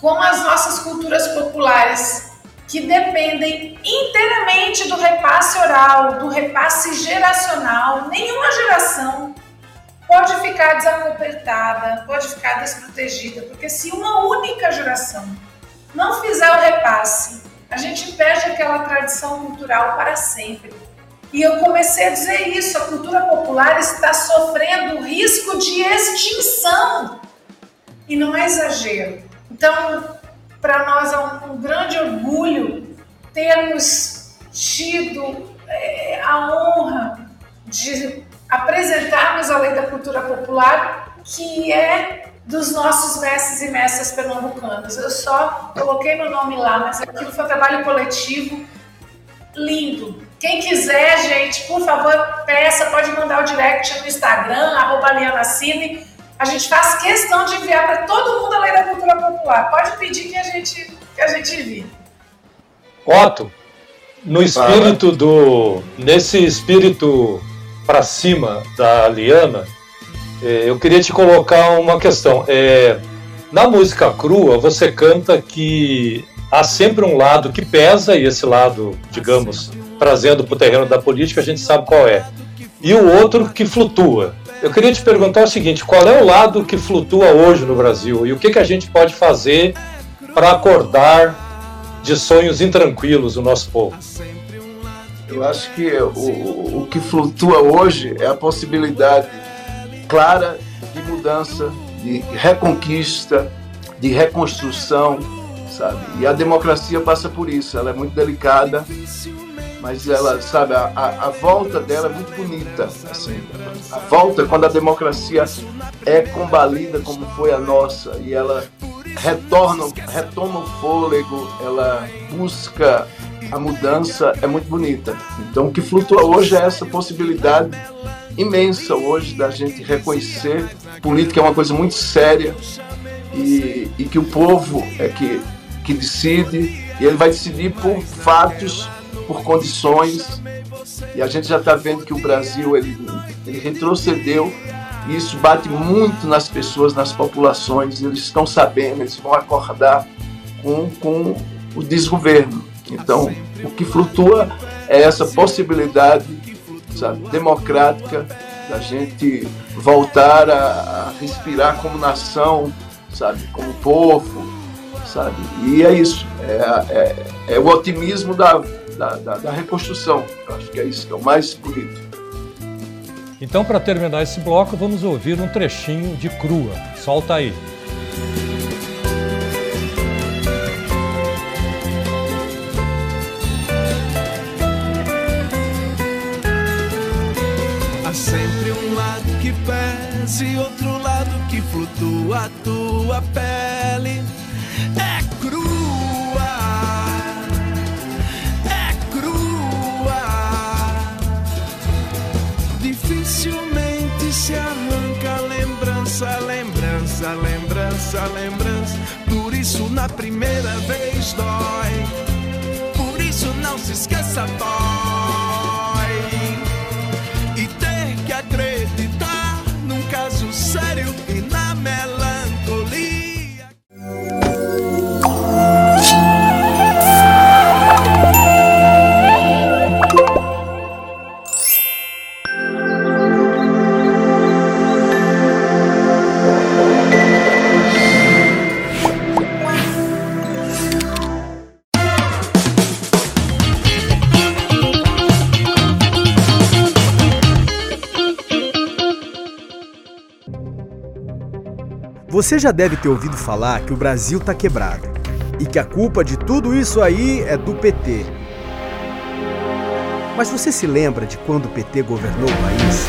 Como as nossas culturas populares, que dependem inteiramente do repasse oral, do repasse geracional, nenhuma geração pode ficar desacobertada, pode ficar desprotegida, porque se uma única geração não fizer o repasse a gente perde aquela tradição cultural para sempre. E eu comecei a dizer isso: a cultura popular está sofrendo risco de extinção. E não é exagero. Então, para nós é um, um, grande orgulho termos tido é, a honra de apresentarmos a Lei da Cultura Popular, que é dos nossos mestres e mestras pernambucanos. Eu só coloquei meu nome lá, mas aquilo foi um trabalho coletivo lindo. Quem quiser, gente, por favor, peça, pode mandar o direct no Instagram, arroba Liana Cine. A gente faz questão de enviar para todo mundo a Lei da Cultura Popular. Pode pedir que a gente, que a gente envie. Otto, no espírito do. Nesse espírito para cima da Liana, eu queria te colocar uma questão. É, na música crua, você canta que há sempre um lado que pesa, e esse lado, digamos, trazendo para o terreno da política, a gente sabe qual é. E o outro que flutua. Eu queria te perguntar o seguinte: qual é o lado que flutua hoje no Brasil e o que, que a gente pode fazer para acordar de sonhos intranquilos o nosso povo? Eu acho que o, o que flutua hoje é a possibilidade clara de mudança, de reconquista, de reconstrução, sabe? E a democracia passa por isso. Ela é muito delicada, mas ela, sabe, a, a, volta dela é muito bonita. Assim, a volta, quando a democracia é combalida como foi a nossa, e ela retorna, retoma o fôlego, ela busca a mudança, é muito bonita. Então, o que flutua hoje é essa possibilidade imensa hoje da gente reconhecer política é uma coisa muito séria e, e que o povo é que, que decide e ele vai decidir por fatos por condições. E a gente já está vendo que o Brasil ele, ele retrocedeu e isso bate muito nas pessoas, nas populações. Eles estão sabendo, eles vão acordar com, com o desgoverno. Então, o que flutua é essa possibilidade sabe, democrática da gente voltar a, a respirar como nação, sabe, como povo, sabe? E é isso, é, é, é o otimismo da, da, da, da reconstrução. Eu acho que é isso que é o mais bonito. Então, para terminar esse bloco, vamos ouvir um trechinho de Crua. Solta aí. Pesa e outro lado que flutua a tua pele. É lembrança, lembrança, lembrança. Por isso na primeira vez dói. Por isso não se esqueça, dói. Você já deve ter ouvido falar que o Brasil tá quebrado e que a culpa de tudo isso aí é do PT. Mas você se lembra de quando o PT governou o país?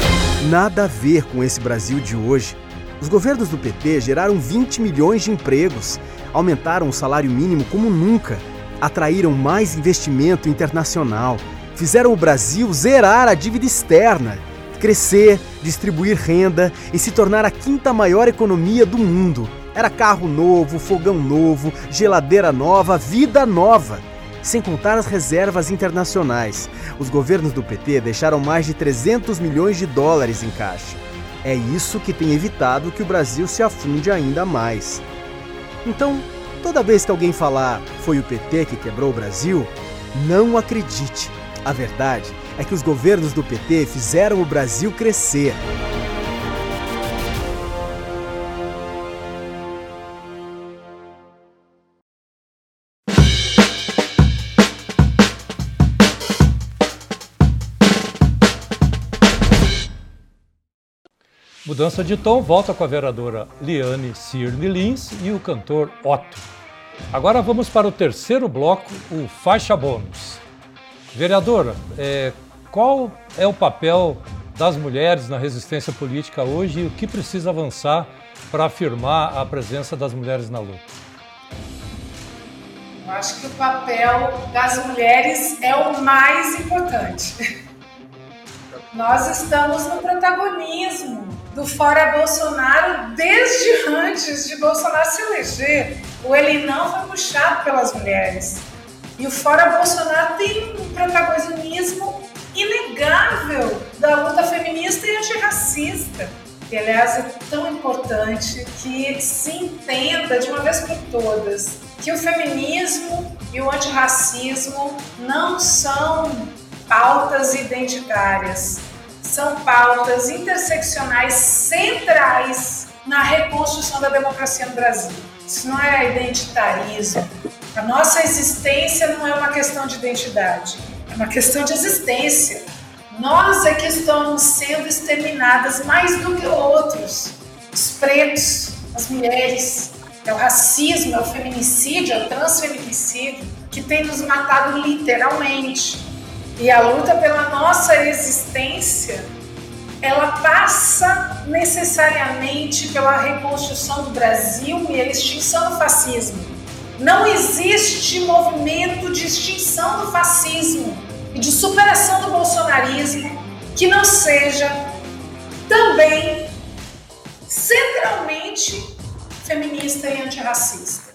Nada a ver com esse Brasil de hoje. Os governos do PT geraram 20 milhões de empregos, aumentaram o salário mínimo como nunca, atraíram mais investimento internacional, fizeram o Brasil zerar a dívida externa crescer, distribuir renda e se tornar a quinta maior economia do mundo. Era carro novo, fogão novo, geladeira nova, vida nova. Sem contar as reservas internacionais. Os governos do PT deixaram mais de 300 milhões de dólares em caixa. É isso que tem evitado que o Brasil se afunde ainda mais. Então, toda vez que alguém falar foi o PT que quebrou o Brasil, não acredite. A verdade é que os governos do PT fizeram o Brasil crescer. Mudança de tom volta com a vereadora Liane Cirne Lins e o cantor Otto. Agora vamos para o terceiro bloco, o faixa bônus. Vereadora, é, qual é o papel das mulheres na resistência política hoje e o que precisa avançar para afirmar a presença das mulheres na luta? Eu acho que o papel das mulheres é o mais importante. Nós estamos no protagonismo do Fora Bolsonaro desde antes de Bolsonaro se eleger. O ele não foi puxado pelas mulheres. E o Fora Bolsonaro tem um protagonismo inegável da luta feminista e antirracista. E, aliás, é tão importante que se entenda de uma vez por todas que o feminismo e o antirracismo não são pautas identitárias, são pautas interseccionais centrais na reconstrução da democracia no Brasil. Isso não é identitarismo. A nossa existência não é uma questão de identidade, uma questão de existência. Nós é que estamos sendo exterminadas mais do que outros. Os pretos, as mulheres, é o racismo, é o feminicídio, é o transfeminicídio que tem nos matado literalmente. E a luta pela nossa existência, ela passa necessariamente pela reconstrução do Brasil e a extinção do fascismo. Não existe movimento de extinção do fascismo e de superação do bolsonarismo que não seja também centralmente feminista e antirracista.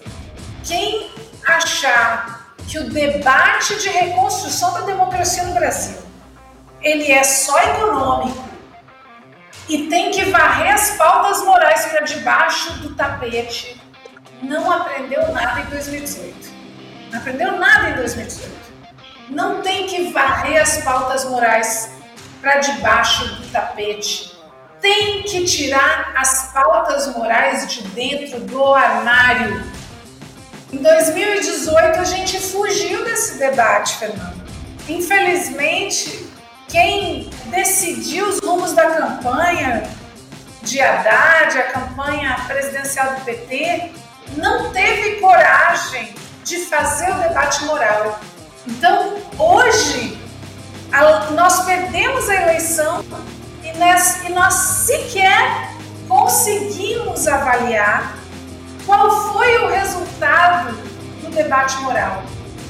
Quem achar que o debate de reconstrução da democracia no Brasil ele é só econômico e tem que varrer as pautas morais para debaixo do tapete, não aprendeu nada em 2018. Não aprendeu nada em 2018 não tem que varrer as pautas morais para debaixo do tapete. Tem que tirar as pautas morais de dentro do armário. Em 2018 a gente fugiu desse debate, Fernando. Infelizmente, quem decidiu os rumos da campanha de Haddad, a campanha presidencial do PT, não teve coragem de fazer o debate moral então, hoje, a, nós perdemos a eleição e nós, e nós sequer conseguimos avaliar qual foi o resultado do debate moral.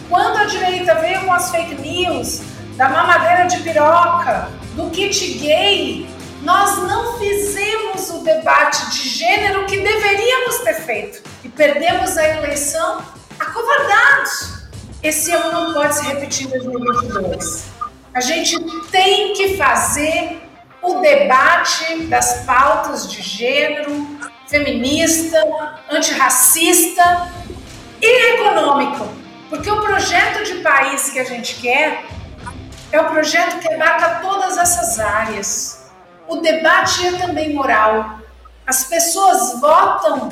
Quando a direita veio com as fake news, da mamadeira de piroca, do kit gay, nós não fizemos o debate de gênero que deveríamos ter feito e perdemos a eleição acovardados. Esse ano não pode se repetir em 2022. A gente tem que fazer o debate das pautas de gênero, feminista, antirracista e econômico. Porque o projeto de país que a gente quer é um projeto que abarca todas essas áreas. O debate é também moral. As pessoas votam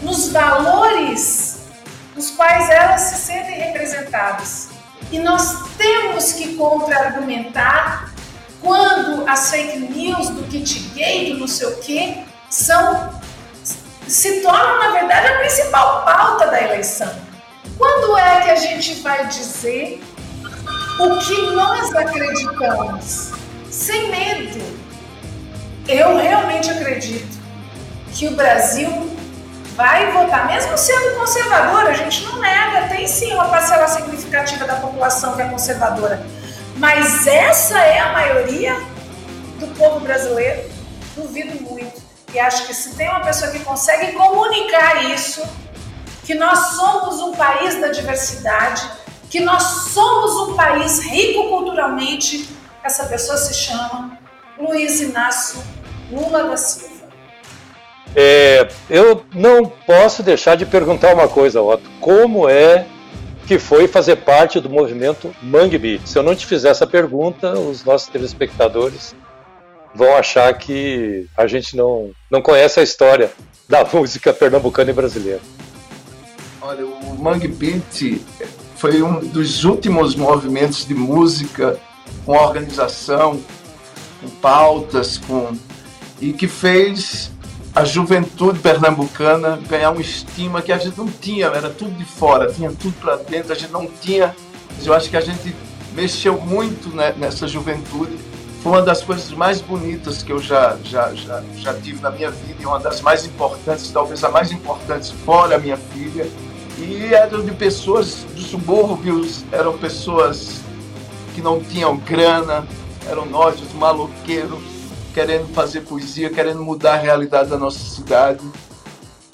nos valores nos quais elas se sentem representadas. E nós temos que contra-argumentar quando as fake news do kit gay, do não sei o quê, são, se tornam, na verdade, a principal pauta da eleição. Quando é que a gente vai dizer o que nós acreditamos? Sem medo. Eu realmente acredito que o Brasil vai votar, mesmo sendo conservadora, a gente não nega, tem sim uma parcela significativa da população que é conservadora. Mas essa é a maioria do povo brasileiro? Duvido muito. E acho que se tem uma pessoa que consegue comunicar isso, que nós somos um país da diversidade, que nós somos um país rico culturalmente, essa pessoa se chama Luiz Inácio Lula da Silva. É, eu não posso deixar de perguntar uma coisa, Otto. Como é que foi fazer parte do movimento Mangue Beat? Se eu não te fizer essa pergunta, os nossos telespectadores vão achar que a gente não, não conhece a história da música pernambucana e brasileira. Olha, o Mangue Beat foi um dos últimos movimentos de música com organização, com pautas, com e que fez a juventude pernambucana ganhar uma estima que a gente não tinha, era tudo de fora, tinha tudo para dentro, a gente não tinha. Eu acho que a gente mexeu muito né, nessa juventude. Foi uma das coisas mais bonitas que eu já, já, já, já tive na minha vida e uma das mais importantes, talvez a mais importante, fora a minha filha. E eram de pessoas dos subúrbios, eram pessoas que não tinham grana, eram nós, os maloqueiros, querendo fazer poesia, querendo mudar a realidade da nossa cidade.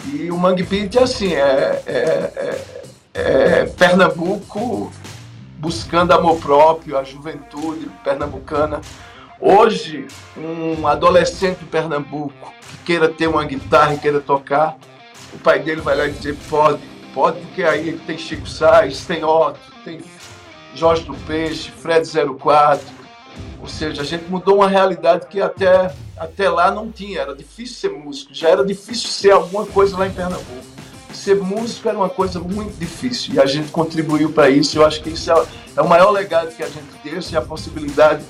E o Mangue Beat é assim, é, é, é, é, Pernambuco buscando amor próprio, a juventude pernambucana. Hoje, um adolescente de Pernambuco que queira ter uma guitarra e queira tocar, o pai dele vai lá e dizer, pode, pode, porque aí tem Chico Sainz, tem Otto, tem Jorge do Peixe, Fred 04. Ou seja, a gente mudou uma realidade que até, até lá não tinha. Era difícil ser músico, já era difícil ser alguma coisa lá em Pernambuco. Ser músico era uma coisa muito difícil e a gente contribuiu para isso. Eu acho que isso é, é, o maior legado que a gente deixa, é a possibilidade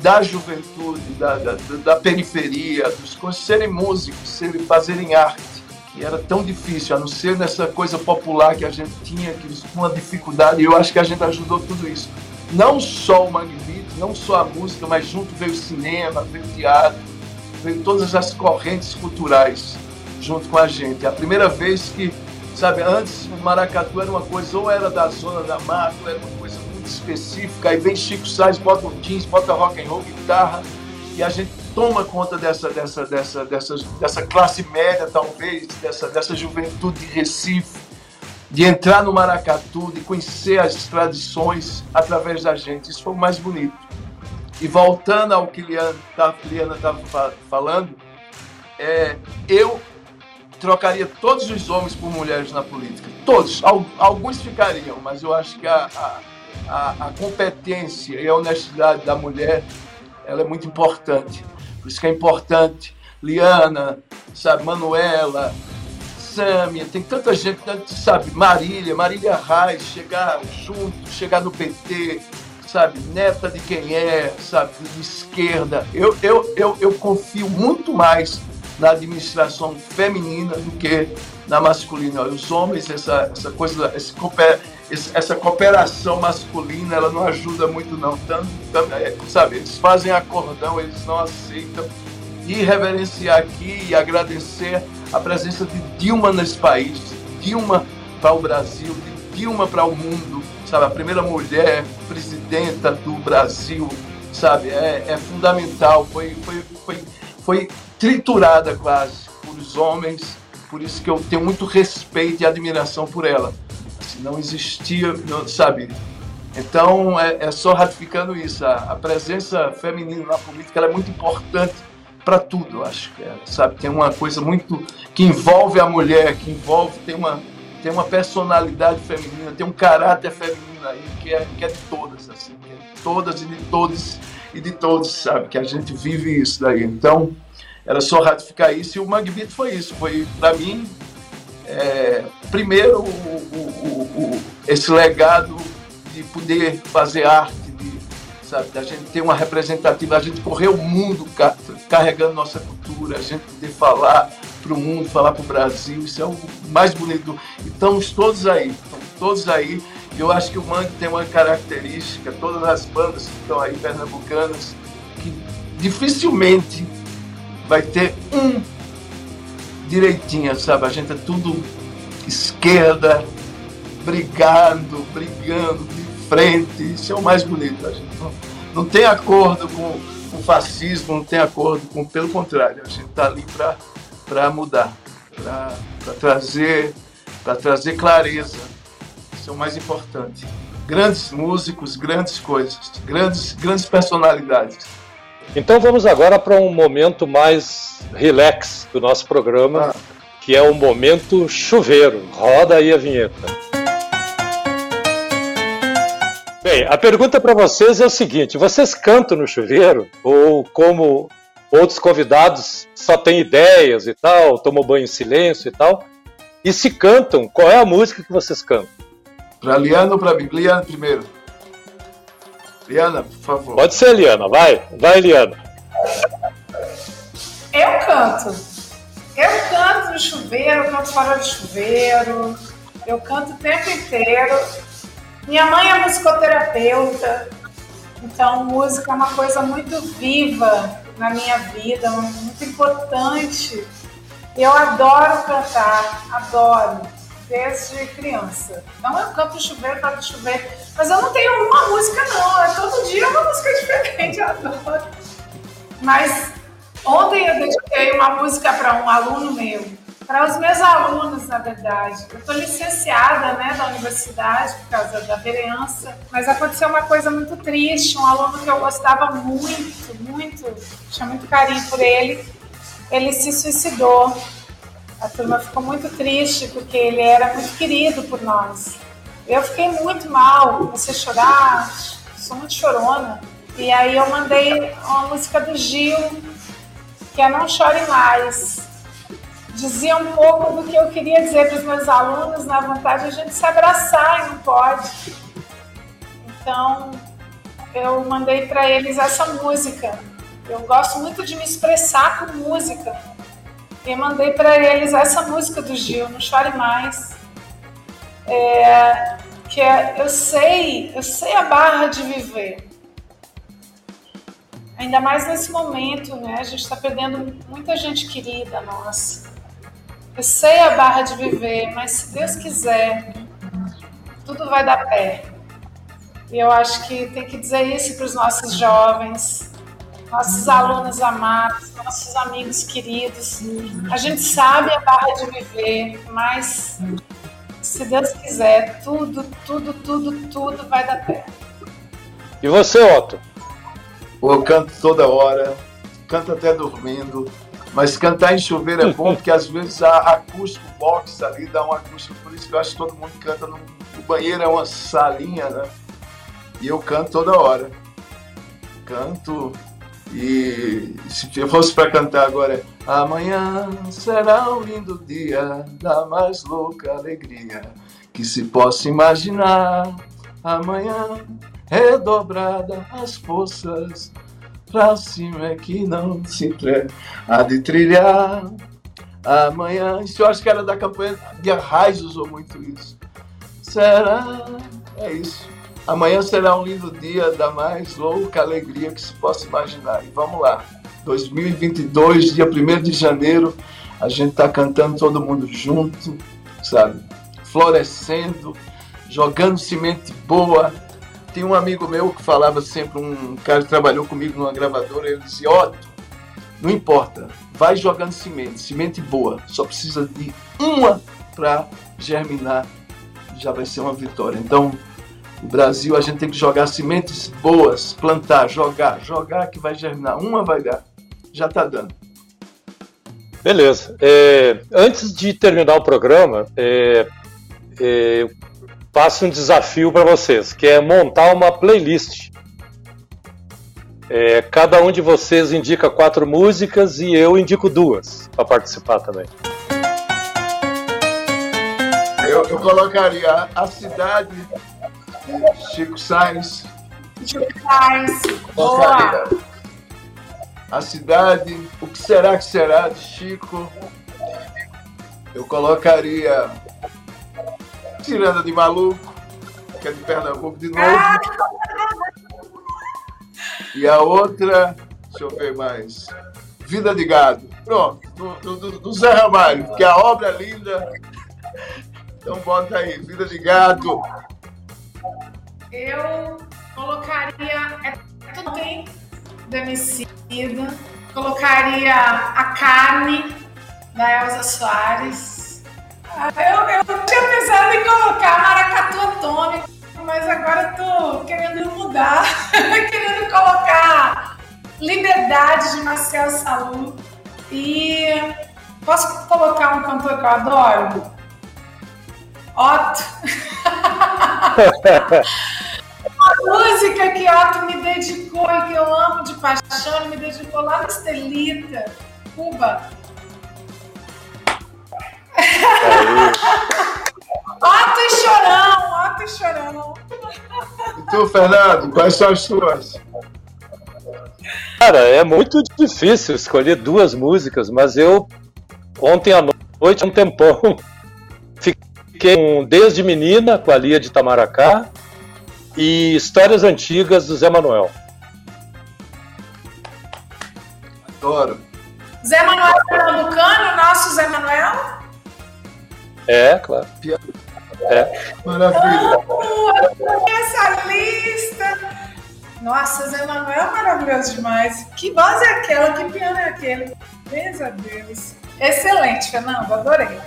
da juventude, da, da, da periferia, dos serem músicos, serem, fazerem arte que era tão difícil, a não ser nessa coisa popular que a gente tinha, que uma dificuldade, e eu acho que a gente ajudou tudo isso. Não só o Magbeat, não só a música, mas junto veio o cinema, veio o teatro, veio todas as correntes culturais junto com a gente. É a primeira vez que, sabe, antes o maracatu era uma coisa, ou era da zona da mata, ou era uma coisa muito específica, aí vem Chico Sainz, bota o jeans, bota rock and roll, guitarra, e a gente toma conta dessa, dessa, dessa, dessa, dessa classe média, talvez, dessa, dessa juventude de Recife, de entrar no maracatu, de conhecer as tradições através da gente. Isso foi o mais bonito. E voltando ao que Liana estava falando, é, eu trocaria todos os homens por mulheres na política. Todos. Alguns ficariam, mas eu acho que a, a, a competência e a honestidade da mulher ela é muito importante. Por isso que é importante. Liana, sabe, Manuela, Tem tanta gente, sabe, Marília, Marília Reis, chegar junto, chegar no PT, sabe, neta de quem é, sabe, de esquerda. Eu, eu, eu, eu confio muito mais na administração feminina do que na masculina. Os homens, essa, essa coisa, esse, essa cooperação masculina, ela não ajuda muito não. Tanto, tanto, é, sabe, eles fazem acordão, eles não aceitam. E reverenciar aqui e agradecer a presença de Dilma nesse país, Dilma para o Brasil, de Dilma para o mundo, sabe, a primeira mulher presidenta do Brasil, sabe, é, é fundamental, foi, foi, foi, foi triturada quase por os homens, por isso que eu tenho muito respeito e admiração por ela. Não existia, não, sabe? Então, é, é, só ratificando isso. A, a, presença feminina na política é muito importante para tudo, acho que sabe? Tem uma coisa muito que envolve a mulher, que envolve, tem uma, tem uma personalidade feminina, tem um caráter feminino aí que é, que é de todas, assim, é de todas e de todos e de todos, sabe? Que a gente vive isso daí. Então, era só ratificar isso e o Magbit foi isso. Foi, para mim, é, primeiro, o, o, o, esse legado de poder fazer arte, sabe, da gente ter uma representativa, a gente correr o mundo carregando nossa cultura, a gente poder falar para o mundo, falar para o Brasil, isso é o mais bonito. Estamos todos aí, estamos todos aí. Eu acho que o Mangue tem uma característica, todas as bandas que estão aí pernambucanas, que dificilmente vai ter um direitinha, sabe? A gente é tudo esquerda, brigando, brigando frente. Isso é o mais bonito. A gente não, não tem acordo com o fascismo, não tem acordo com. Pelo contrário, a gente está ali para mudar, para trazer, trazer clareza. Isso é o mais importante. Grandes músicos, grandes coisas, grandes, grandes personalidades. Então vamos agora para um momento mais relax do nosso programa, ah. que é o momento chuveiro. Roda aí a vinheta. Bem, a pergunta para vocês é o seguinte: vocês cantam no chuveiro? Ou como outros convidados só têm ideias e tal, tomam banho em silêncio e tal? E se cantam, qual é a música que vocês cantam? Para Liana ou para mim? Liana primeiro. Liana, por favor. Pode ser, Liana. Vai, vai, Liana. Eu canto. Eu canto no chuveiro, eu canto fora do chuveiro, eu canto o tempo inteiro. Minha mãe é musicoterapeuta, então música é uma coisa muito viva na minha vida, muito importante. Eu adoro cantar, adoro desde criança. Então eu canto chuveiro, canto chuveiro. Mas eu não tenho uma música, não. É todo dia uma música diferente, eu adoro. Mas ontem eu dediquei uma música para um aluno meu, para os meus alunos, na verdade. Eu estou licenciada né, da universidade por causa da vereança, mas aconteceu uma coisa muito triste. Um aluno que eu gostava muito, muito, tinha muito carinho por ele, ele se suicidou. A turma ficou muito triste porque ele era muito querido por nós. Eu fiquei muito mal, comecei a chorar, sou muito chorona. E aí eu mandei uma música do Gil, que é Não Chore Mais dizia um pouco do que eu queria dizer para os meus alunos, na vontade de a gente se abraçar e não pode. Então, eu mandei para eles essa música. Eu gosto muito de me expressar com música. E mandei para eles essa música do Gil, Não Chore Mais. É, que é, eu sei, eu sei a barra de viver. Ainda mais nesse momento, né? A gente está perdendo muita gente querida nossa. Eu sei a barra de viver, mas se Deus quiser, tudo vai dar pé. E eu acho que tem que dizer isso para os nossos jovens, nossos alunos amados, nossos amigos queridos. A gente sabe a barra de viver, mas se Deus quiser, tudo, tudo, tudo, tudo vai dar pé. E você, Otto? Eu canto toda hora, canto até dormindo, mas cantar em chuveiro é bom porque às vezes a acústico box ali dá um acústico, por isso que eu acho que todo mundo canta no, o banheiro é uma salinha, né? E eu canto toda hora. Canto e se eu fosse para cantar agora, amanhã será um lindo dia da mais louca alegria que se possa imaginar. Amanhã redobrada as forças pra cima é que não se entrega. Há de trilhar amanhã. Isso eu acho que era da campanha de Arraiz usou muito isso. Será? É isso. Amanhã será um lindo dia da mais louca alegria que se possa imaginar. E vamos lá. 2022, dia 1 de janeiro, a gente está cantando todo mundo junto, sabe? Florescendo, jogando semente boa, tem um amigo meu que falava sempre, um cara que trabalhou comigo numa gravadora, ele dizia, Otto, não importa, vai jogando semente, semente boa, só precisa de uma para germinar, já vai ser uma vitória. Então, o Brasil, a gente tem que jogar sementes boas, plantar, jogar, jogar que vai germinar. Uma vai dar, já está dando. Beleza. É, antes de terminar o programa, é, é, faço um desafio para vocês, que é montar uma playlist. É, cada um de vocês indica quatro músicas e eu indico duas para participar também. Eu, eu colocaria a cidade de Chico Sainz. Chico Sainz. Colocaria a cidade, o que será que será de Chico? Eu colocaria Tiranda de maluco, que é de Pernambuco de novo. E a outra, deixa eu ver mais. Vida de Gado. Pronto, do, do, do Zé Ramalho, que é a obra é linda. Então bota aí, Vida de Gado. Eu colocaria. É tudo bem Demicida. Colocaria a carne da Elza Soares. Eu, eu tinha pensado em colocar maracatu atômico, mas agora tô querendo mudar, querendo colocar Liberdade de Marcel Salum. E posso colocar um cantor que eu adoro? Otto. Uma música que Otto me dedicou e que eu amo de paixão, ele me dedicou lá na Estelita, Cuba. Otto e chorão, Otto e chorão. E tu, Fernando, quais são as suas? Cara, é muito difícil escolher duas músicas, mas eu ontem à noite, um tempão, fiquei com Desde Menina, com a Lia de Tamaracá, e Histórias Antigas do Zé Manuel. Adoro. Zé Manuel Pernambucano, nosso Zé Manuel? É, claro. É. Maravilha. Oh, essa lista. Nossa, Zé Manuel é maravilhoso demais. Que voz é aquela? Que piano é aquele? Meu Deus. Excelente, Fernando, adorei.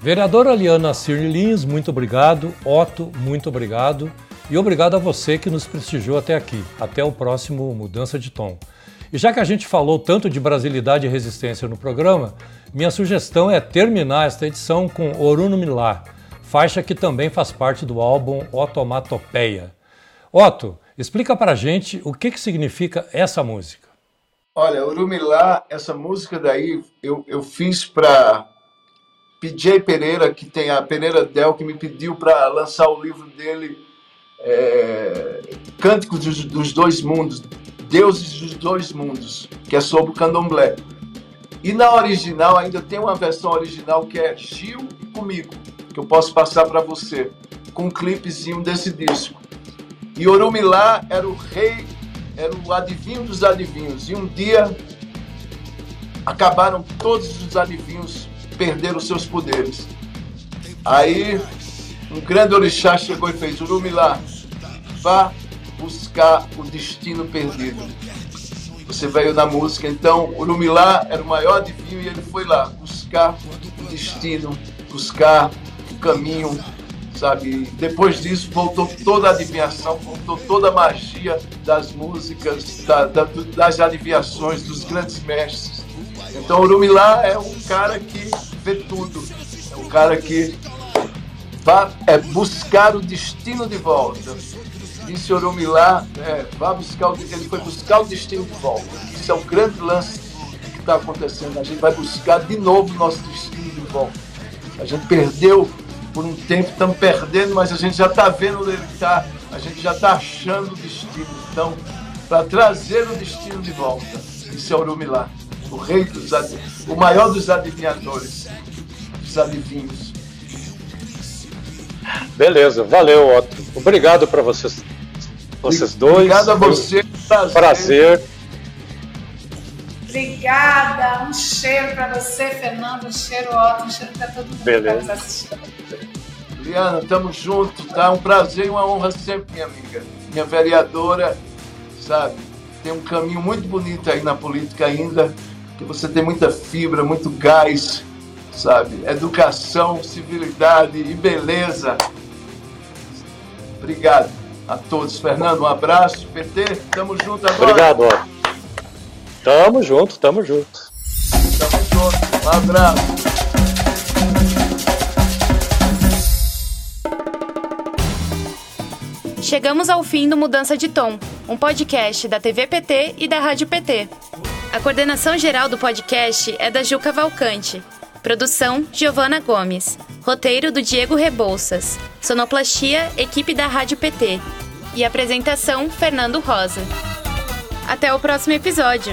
Vereadora Liana Cirne Lins, muito obrigado. Otto, muito obrigado. E obrigado a você que nos prestigiou até aqui. Até o próximo Mudança de Tom. E já que a gente falou tanto de brasilidade e resistência no programa, minha sugestão é terminar esta edição com Oruno Milá, faixa que também faz parte do álbum Otomatopeia. Otto, explica pra gente o que, que significa essa música. Olha, Urumilá, essa música daí eu, eu fiz para PJ Pereira, que tem a Pereira Del, que me pediu para lançar o livro dele, é, Cânticos dos, dos Dois Mundos, Deuses dos Dois Mundos, que é sobre o candomblé. E na original ainda tem uma versão original que é Gil e Comigo, que eu posso passar para você, com um clipezinho desse disco. E Orumilá era o rei, era o adivinho dos adivinhos. E um dia acabaram todos os adivinhos, perderam seus poderes. Aí um grande orixá chegou e fez: Urumilá, vá buscar o destino perdido. Você veio na música, então Urumilá era o maior adivinho e ele foi lá buscar o destino, buscar o caminho, sabe? Depois disso voltou toda a adivinhação, voltou toda a magia das músicas, da, da, das adivinhações dos grandes mestres. Então Urumilá é um cara que vê tudo, é um cara que vai é, buscar o destino de volta disse Oromilá, é, vá buscar o, ele foi buscar o destino de volta. Isso é o grande lance que está acontecendo. A gente vai buscar de novo o nosso destino de volta. A gente perdeu por um tempo, estamos perdendo, mas a gente já está vendo onde ele está, a gente já está achando o destino. Então, para trazer o destino de volta, isso é o rei dos o maior dos adivinhadores, dos adivinhos. Beleza, valeu, Otto. Obrigado para vocês vocês dois. Obrigado a você. Prazer. prazer. Obrigada. Um cheiro para você, Fernando. Um cheiro ótimo. Um cheiro para todo mundo Beleza. que está assistindo. Liana, estamos juntos, tá? Um prazer e uma honra sempre, minha amiga. Minha vereadora, sabe? Tem um caminho muito bonito aí na política ainda, que você tem muita fibra, muito gás, sabe? Educação, civilidade e beleza. Obrigado a todos. Fernando, um abraço. PT, tamo junto agora. Obrigado, ó. Tamo junto, tamo junto. Tamo junto. Um abraço. Chegamos ao fim do Mudança de Tom, um podcast da TV PT e da Rádio PT. A coordenação geral do podcast é da Gil Cavalcante. Produção: Giovana Gomes. Roteiro do Diego Rebouças. Sonoplastia: equipe da Rádio PT. E apresentação: Fernando Rosa. Até o próximo episódio.